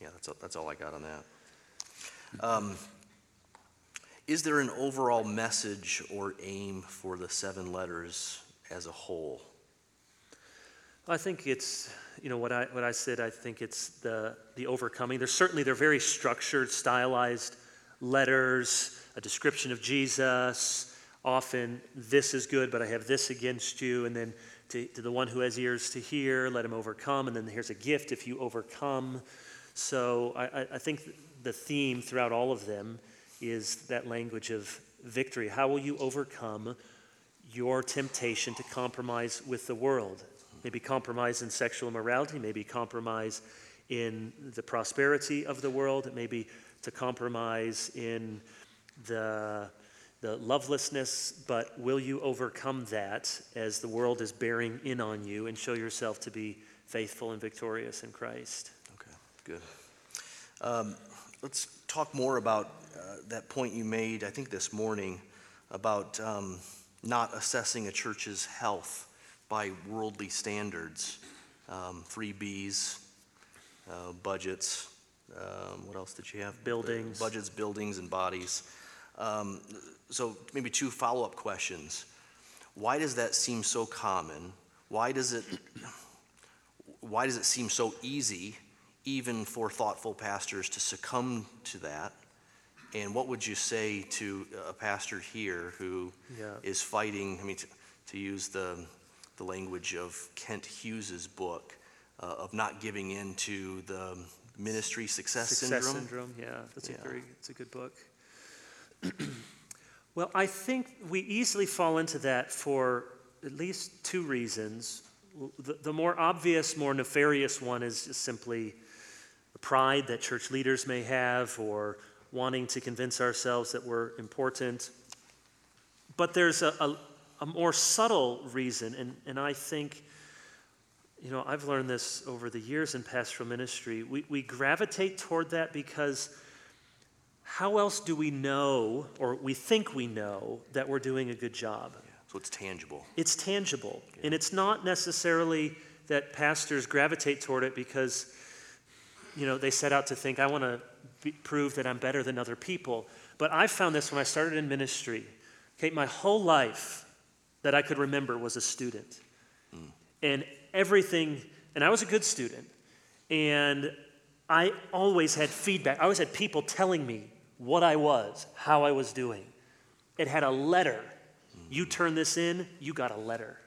yeah, that's, that's all I got on that. Um, Is there an overall message or aim for the seven letters as a whole? I think it's, you know, what I, what I said, I think it's the, the overcoming. There's certainly, they're very structured, stylized letters, a description of Jesus, often this is good, but I have this against you, and then to, to the one who has ears to hear, let him overcome, and then here's a gift if you overcome. So I, I, think the theme throughout all of them is that language of victory. How will you overcome your temptation to compromise with the world? Maybe compromise in sexual immorality, maybe compromise in the prosperity of the world, maybe to compromise in the, the lovelessness, but will you overcome that as the world is bearing in on you and show yourself to be faithful and victorious in Christ? Okay, good. Um, Let's talk more about uh, that point you made, I think this morning, about um, not assessing a church's health by worldly standards. Um, Three Bs, uh, budgets, um, what else did you have? Buildings. Budgets, buildings, and bodies. Um, So maybe two follow-up questions. Why does that seem so common? Why does it, why does it seem so easy, even for thoughtful pastors, to succumb to that? And what would you say to a pastor here who is Yeah. fighting, I mean, to, to use the, the language of Kent Hughes's book, uh, of not giving in to the ministry success, Success syndrome? syndrome, yeah, that's a very, it's a good book. (clears throat) well, I think we easily fall into that for at least two reasons. The, the more obvious, more nefarious one is simply the pride that church leaders may have or wanting to convince ourselves that we're important. But there's a, a, a more subtle reason, and, and I think you know, I've learned this over the years in pastoral ministry. We, we gravitate toward that because how else do we know, or we think we know, that we're doing a good job? So it's tangible. It's tangible. And it's not necessarily that pastors gravitate toward it because, you know, they set out to think, I want to prove that I'm better than other people. But I found this when I started in ministry. Okay, my whole life that I could remember was a student. Mm. And everything, and I was a good student. And I always had feedback. I always had people telling me what I was, how I was doing. It had a letter. You turn this in, you got a letter,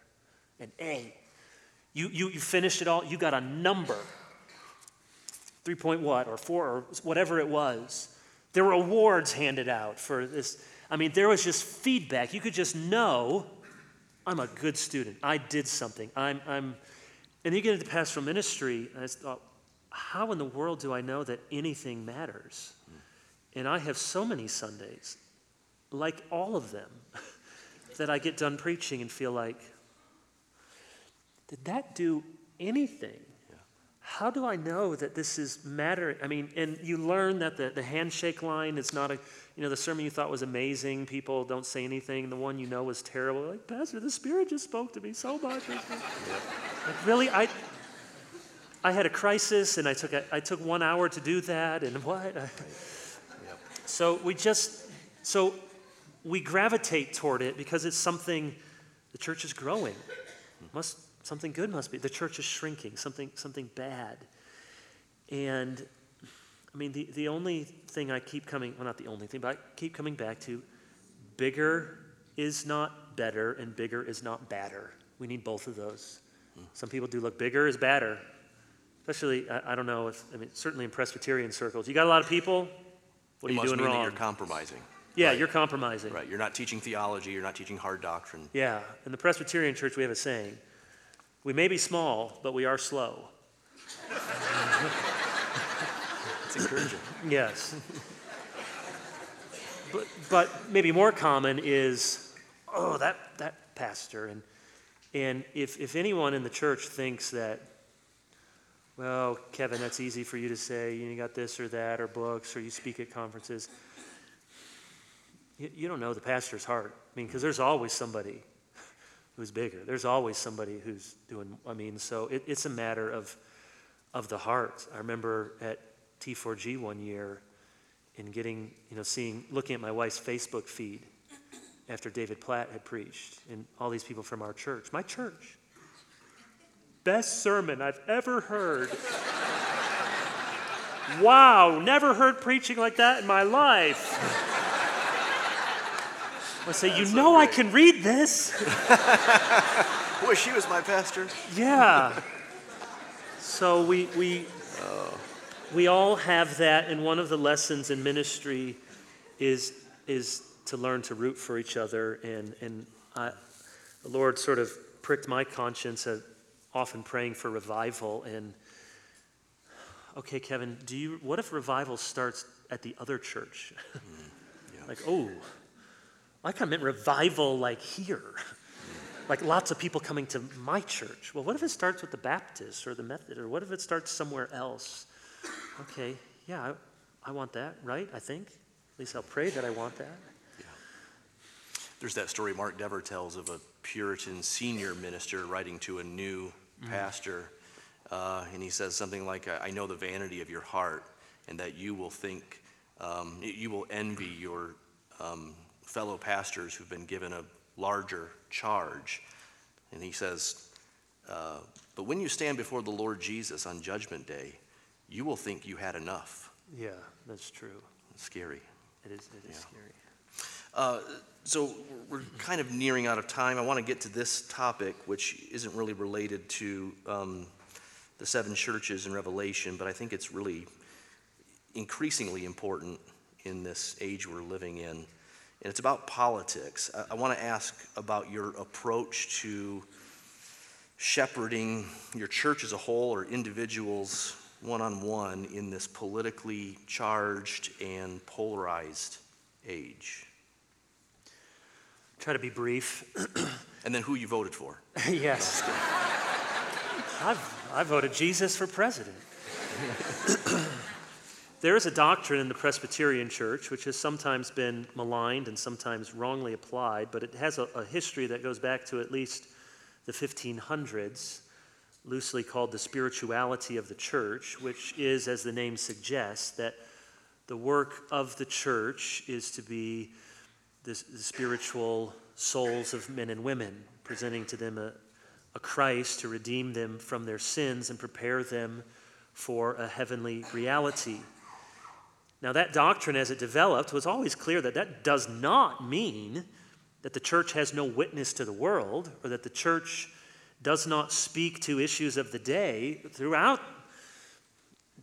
an A. You, you, you finished it all, you got a number. Three point what, or four, or whatever it was. There were awards handed out for this. I mean, there was just feedback. You could just know I'm a good student. I did something. I'm, I'm, and you get into pastoral ministry, and I thought, oh, how in the world do I know that anything matters? And I have so many Sundays, like all of them, (laughs) that I get done preaching and feel like, did that do anything? How do I know that this is mattering? I mean, and you learn that the, the handshake line is not a, you know, the sermon you thought was amazing, people don't say anything. The one you know was terrible. Like, Pastor, the Spirit just spoke to me so much. (laughs) Like, really? I, I had a crisis and I took, a, I took one hour to do that and what? (laughs) So we just, so we gravitate toward it because it's something, the church is growing. Must, something good must be. The church is shrinking, something, something bad. And I mean, the, the only thing I keep coming, well, not the only thing, but I keep coming back to bigger is not better and bigger is not badder. We need both of those. Some people do look bigger is badder. Especially, I, I don't know if, I mean, certainly in Presbyterian circles. You got a lot of people, what are you must doing mean that wrong? you're compromising. yeah, Right. you're compromising. Right, you're not teaching theology, you're not teaching hard doctrine. Yeah, in the Presbyterian church, we have a saying We may be small, but we are slow. It's encouraging. Yes. but, but maybe more common is, oh, that, that pastor. And, and if, if anyone in the church thinks that, well, Kevin, that's easy for you to say, you got this or that, or books, or you speak at conferences, you, you don't know the pastor's heart. I mean, because there's always somebody who's bigger. There's always somebody who's doing, I mean, so it, it's a matter of, of the heart. I remember at T4G one year in getting, you know, seeing, looking at my wife's Facebook feed after David Platt had preached and all these people from our church. My church. Best sermon I've ever heard. wow, never heard preaching like that in my life. I say, you know I can read this. (laughs) Wish he was my pastor. Yeah. (laughs) So we, we, oh. we all have that, and one of the lessons in ministry is, is to learn to root for each other. And, and I, the Lord sort of pricked my conscience at often praying for revival. And okay, Kevin, do you, what if revival starts at the other church? Mm, (laughs) like, oh, I kind of meant revival like here. Mm. like lots of people coming to my church. Well, what if it starts with the Baptist or the Methodist, or what if it starts somewhere else? Okay, yeah, I, I want that, right? I think. At least I'll pray that I want that. There's that story Mark Dever tells of a Puritan senior minister writing to a new pastor. Uh, and he says something like, I I know the vanity of your heart, and that you will think, um, you will envy your um, fellow pastors who've been given a larger charge. And he says, uh, But when you stand before the Lord Jesus on Judgment Day, you will think you had enough. Yeah, that's true. It's Scary. It is, it is Yeah. scary. Uh, So we're kind of nearing out of time. I want to get to this topic, which isn't really related to um, the seven churches in Revelation, but I think it's really increasingly important in this age we're living in. And it's about politics. I, I want to ask about your approach to shepherding your church as a whole or individuals one on one in this politically charged and polarized age. Try to be brief. (clears throat) And then who you voted for. (laughs) yes. I've, I voted Jesus for president. (clears throat) there is a doctrine in the Presbyterian Church which has sometimes been maligned and sometimes wrongly applied, but it has a, a history that goes back to at least the 1500s, loosely called the spirituality of the church, which is, as the name suggests, that the work of the church is to be the, the spiritual souls of men and women, presenting to them a, a Christ to redeem them from their sins and prepare them for a heavenly reality. Now, that doctrine, as it developed, was always clear that that does not mean that the church has no witness to the world or that the church does not speak to issues of the day. Throughout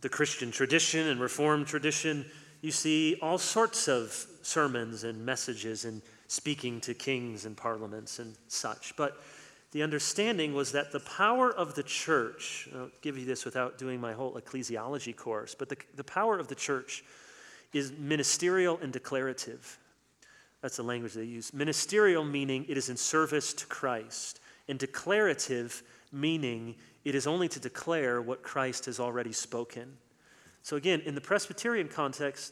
the Christian tradition and Reformed tradition, you see all sorts of sermons and messages and speaking to kings and parliaments and such. But the understanding was that the power of the church, I'll give you this without doing my whole ecclesiology course, but the, the power of the church is ministerial and declarative. That's the language they use. Ministerial meaning it is in service to Christ, and declarative meaning it is only to declare what Christ has already spoken. So, again, in the Presbyterian context,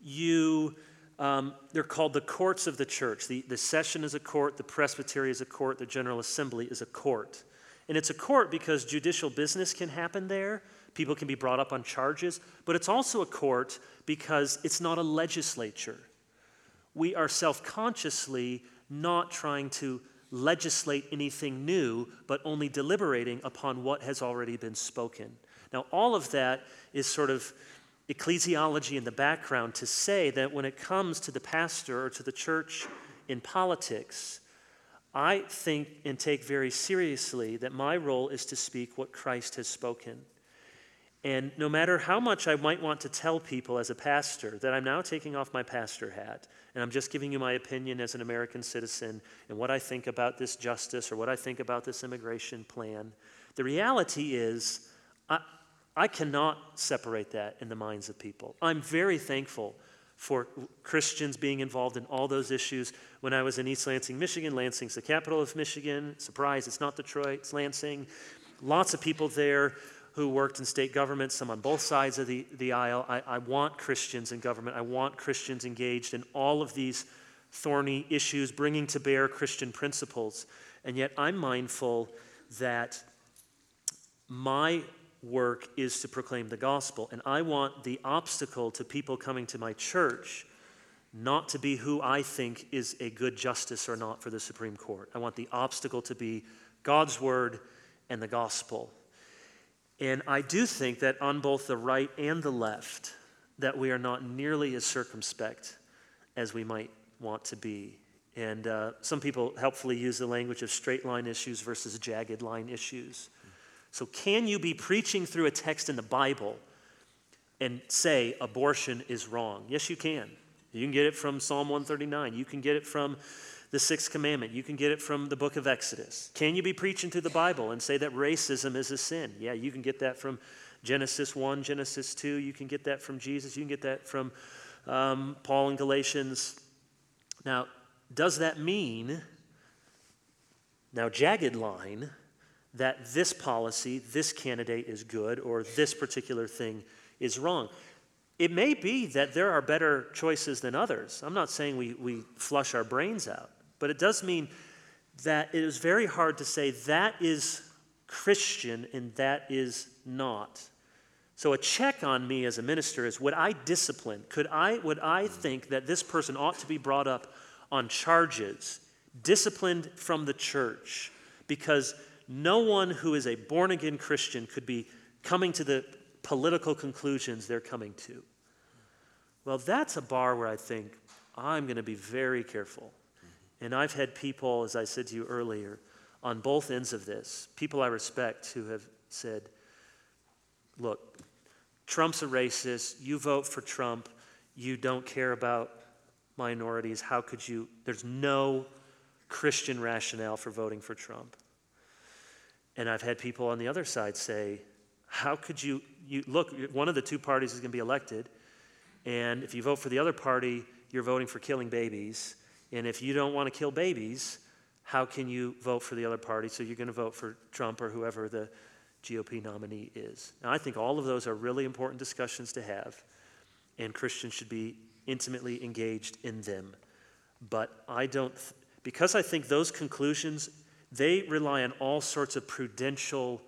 you, um, they're called the courts of the church. The, the session is a court, the presbytery is a court, the General Assembly is a court. And it's a court because judicial business can happen there, people can be brought up on charges, but it's also a court because it's not a legislature. We are self consciously not trying to legislate anything new, but only deliberating upon what has already been spoken. Now, all of that is sort of ecclesiology in the background to say that when it comes to the pastor or to the church in politics, I think and take very seriously that my role is to speak what Christ has spoken. And no matter how much I might want to tell people as a pastor that I'm now taking off my pastor hat and I'm just giving you my opinion as an American citizen and what I think about this justice or what I think about this immigration plan, the reality is I cannot separate that in the minds of people. I'm very thankful for Christians being involved in all those issues. When I was in East Lansing, Michigan, Lansing's the capital of Michigan. Surprise, it's not Detroit, it's Lansing. Lots of people there who worked in state government, some on both sides of the, the aisle. I, I want Christians in government. I want Christians engaged in all of these thorny issues, bringing to bear Christian principles. And yet I'm mindful that my work is to proclaim the gospel. And I want the obstacle to people coming to my church not to be who I think is a good justice or not for the Supreme Court. I want the obstacle to be God's word and the gospel. And I do think that on both the right and the left, that we are not nearly as circumspect as we might want to be. And uh, some people helpfully use the language of straight line issues versus jagged line issues. So, can you be preaching through a text in the Bible and say abortion is wrong? Yes, you can. You can get it from Psalm 139. You can get it from the sixth commandment. You can get it from the book of Exodus. Can you be preaching through the Bible and say that racism is a sin? Yeah, you can get that from Genesis 1, Genesis 2. You can get that from Jesus. You can get that from um, Paul in Galatians. Now, does that mean, now, jagged line, that this policy, this candidate is good, or this particular thing is wrong. It may be that there are better choices than others. I'm not saying we, we flush our brains out, but it does mean that it is very hard to say that is Christian and that is not. So a check on me as a minister is would I discipline? Could I would I think that this person ought to be brought up on charges, disciplined from the church because no one who is a born again Christian could be coming to the political conclusions they're coming to. Well, that's a bar where I think I'm going to be very careful. And I've had people, as I said to you earlier, on both ends of this, people I respect who have said, look, Trump's a racist. You vote for Trump. You don't care about minorities. How could you? There's no Christian rationale for voting for Trump. And I've had people on the other side say, How could you, you look, one of the two parties is going to be elected, and if you vote for the other party, you're voting for killing babies. And if you don't want to kill babies, how can you vote for the other party? So you're going to vote for Trump or whoever the GOP nominee is. Now, I think all of those are really important discussions to have, and Christians should be intimately engaged in them. But I don't, because I think those conclusions they rely on all sorts of prudential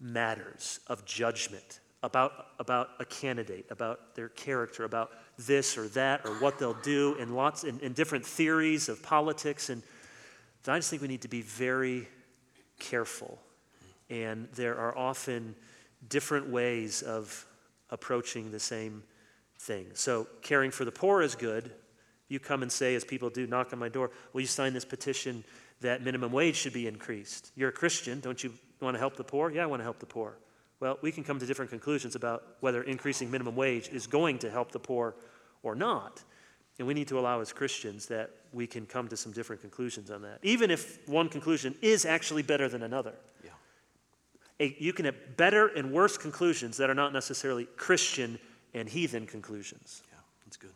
matters of judgment about, about a candidate, about their character, about this or that or what they'll do, and lots and different theories of politics. And I just think we need to be very careful. And there are often different ways of approaching the same thing. So, caring for the poor is good. You come and say, as people do, knock on my door, will you sign this petition that minimum wage should be increased. You're a Christian, don't you want to help the poor? Yeah, I want to help the poor. Well, we can come to different conclusions about whether increasing minimum wage is going to help the poor or not. And we need to allow as Christians that we can come to some different conclusions on that, even if one conclusion is actually better than another. Yeah. A, you can have better and worse conclusions that are not necessarily Christian and heathen conclusions. Yeah, that's good.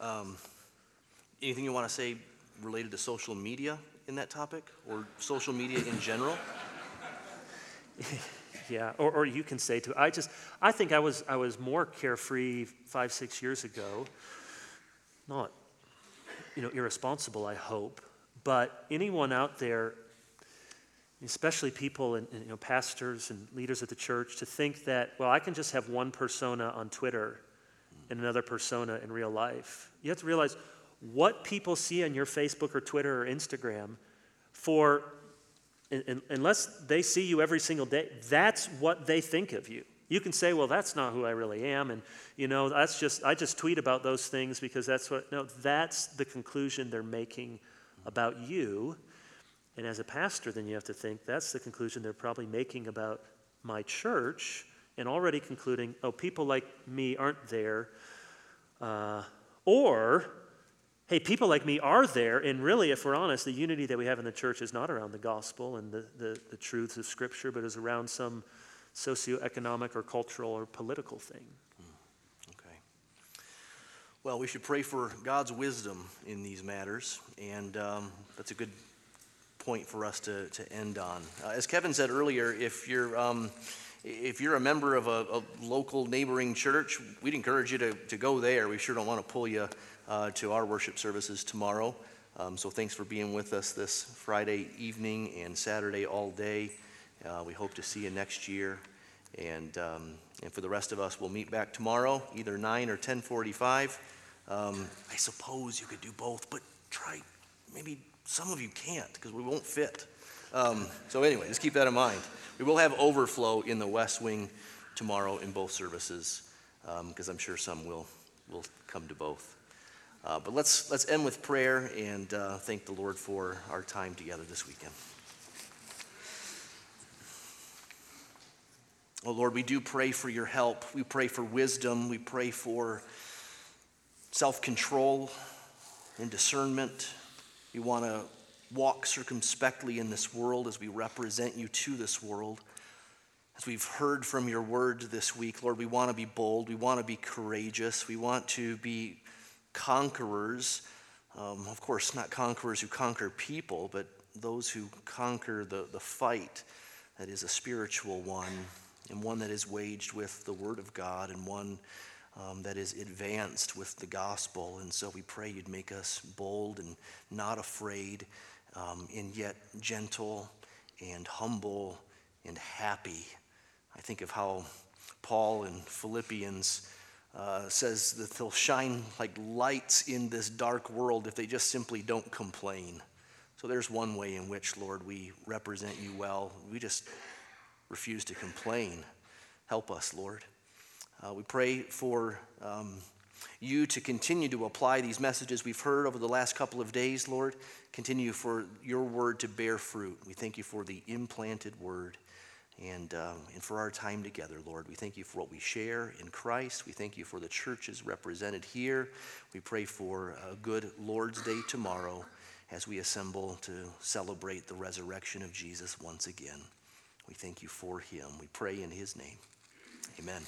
Um, anything you want to say related to social media in that topic or social media in general? (laughs) yeah, or, or you can say to I just I think I was I was more carefree five six years ago, not you know irresponsible I hope, but anyone out there, especially people and, and you know pastors and leaders of the church, to think that well I can just have one persona on Twitter and another persona in real life. You have to realize what people see on your Facebook or Twitter or Instagram for unless they see you every single day, that's what they think of you. You can say, well, that's not who I really am. And, you know, that's just, I just tweet about those things because that's what, no, that's the conclusion they're making about you. And as a pastor, then you have to think that's the conclusion they're probably making about my church and already concluding, oh, people like me aren't there. Uh, or, hey, people like me are there, and really, if we're honest, the unity that we have in the church is not around the gospel and the, the, the truths of Scripture, but is around some socioeconomic or cultural or political thing. Okay. Well, we should pray for God's wisdom in these matters, and um, that's a good point for us to, to end on. Uh, as Kevin said earlier, if you're um, if you're a member of a, a, local neighboring church, we'd encourage you to, to go there. We sure don't want to pull you uh, to our worship services tomorrow. Um, so thanks for being with us this Friday evening and Saturday all day. Uh, we hope to see you next year. And, um, and for the rest of us, we'll meet back tomorrow, either 9 or 1045. Um, I suppose you could do both, but try, maybe some of you can't because we won't fit. Um, so anyway, just keep that in mind. We will have overflow in the West Wing tomorrow in both services because um, I'm sure some will, will come to both. Uh, but let's, let's end with prayer and uh, thank the Lord for our time together this weekend. Oh Lord, we do pray for your help. We pray for wisdom. We pray for self control and discernment. We want to walk circumspectly in this world as we represent you to this world. As we've heard from your word this week, Lord, we want to be bold. We want to be courageous. We want to be conquerors. Um, of course, not conquerors who conquer people, but those who conquer the, the fight that is a spiritual one and one that is waged with the Word of God and one um, that is advanced with the gospel. And so we pray you'd make us bold and not afraid, um, and yet gentle and humble and happy. I think of how Paul in Philippians uh, says that they'll shine like lights in this dark world if they just simply don't complain. So there's one way in which, Lord, we represent you well. We just refuse to complain. Help us, Lord. Uh, we pray for um, you to continue to apply these messages we've heard over the last couple of days, Lord. Continue for your word to bear fruit. We thank you for the implanted word and, um, and for our time together, Lord. We thank you for what we share in Christ. We thank you for the churches represented here. We pray for a good Lord's Day tomorrow as we assemble to celebrate the resurrection of Jesus once again. We thank you for him. We pray in his name. Amen.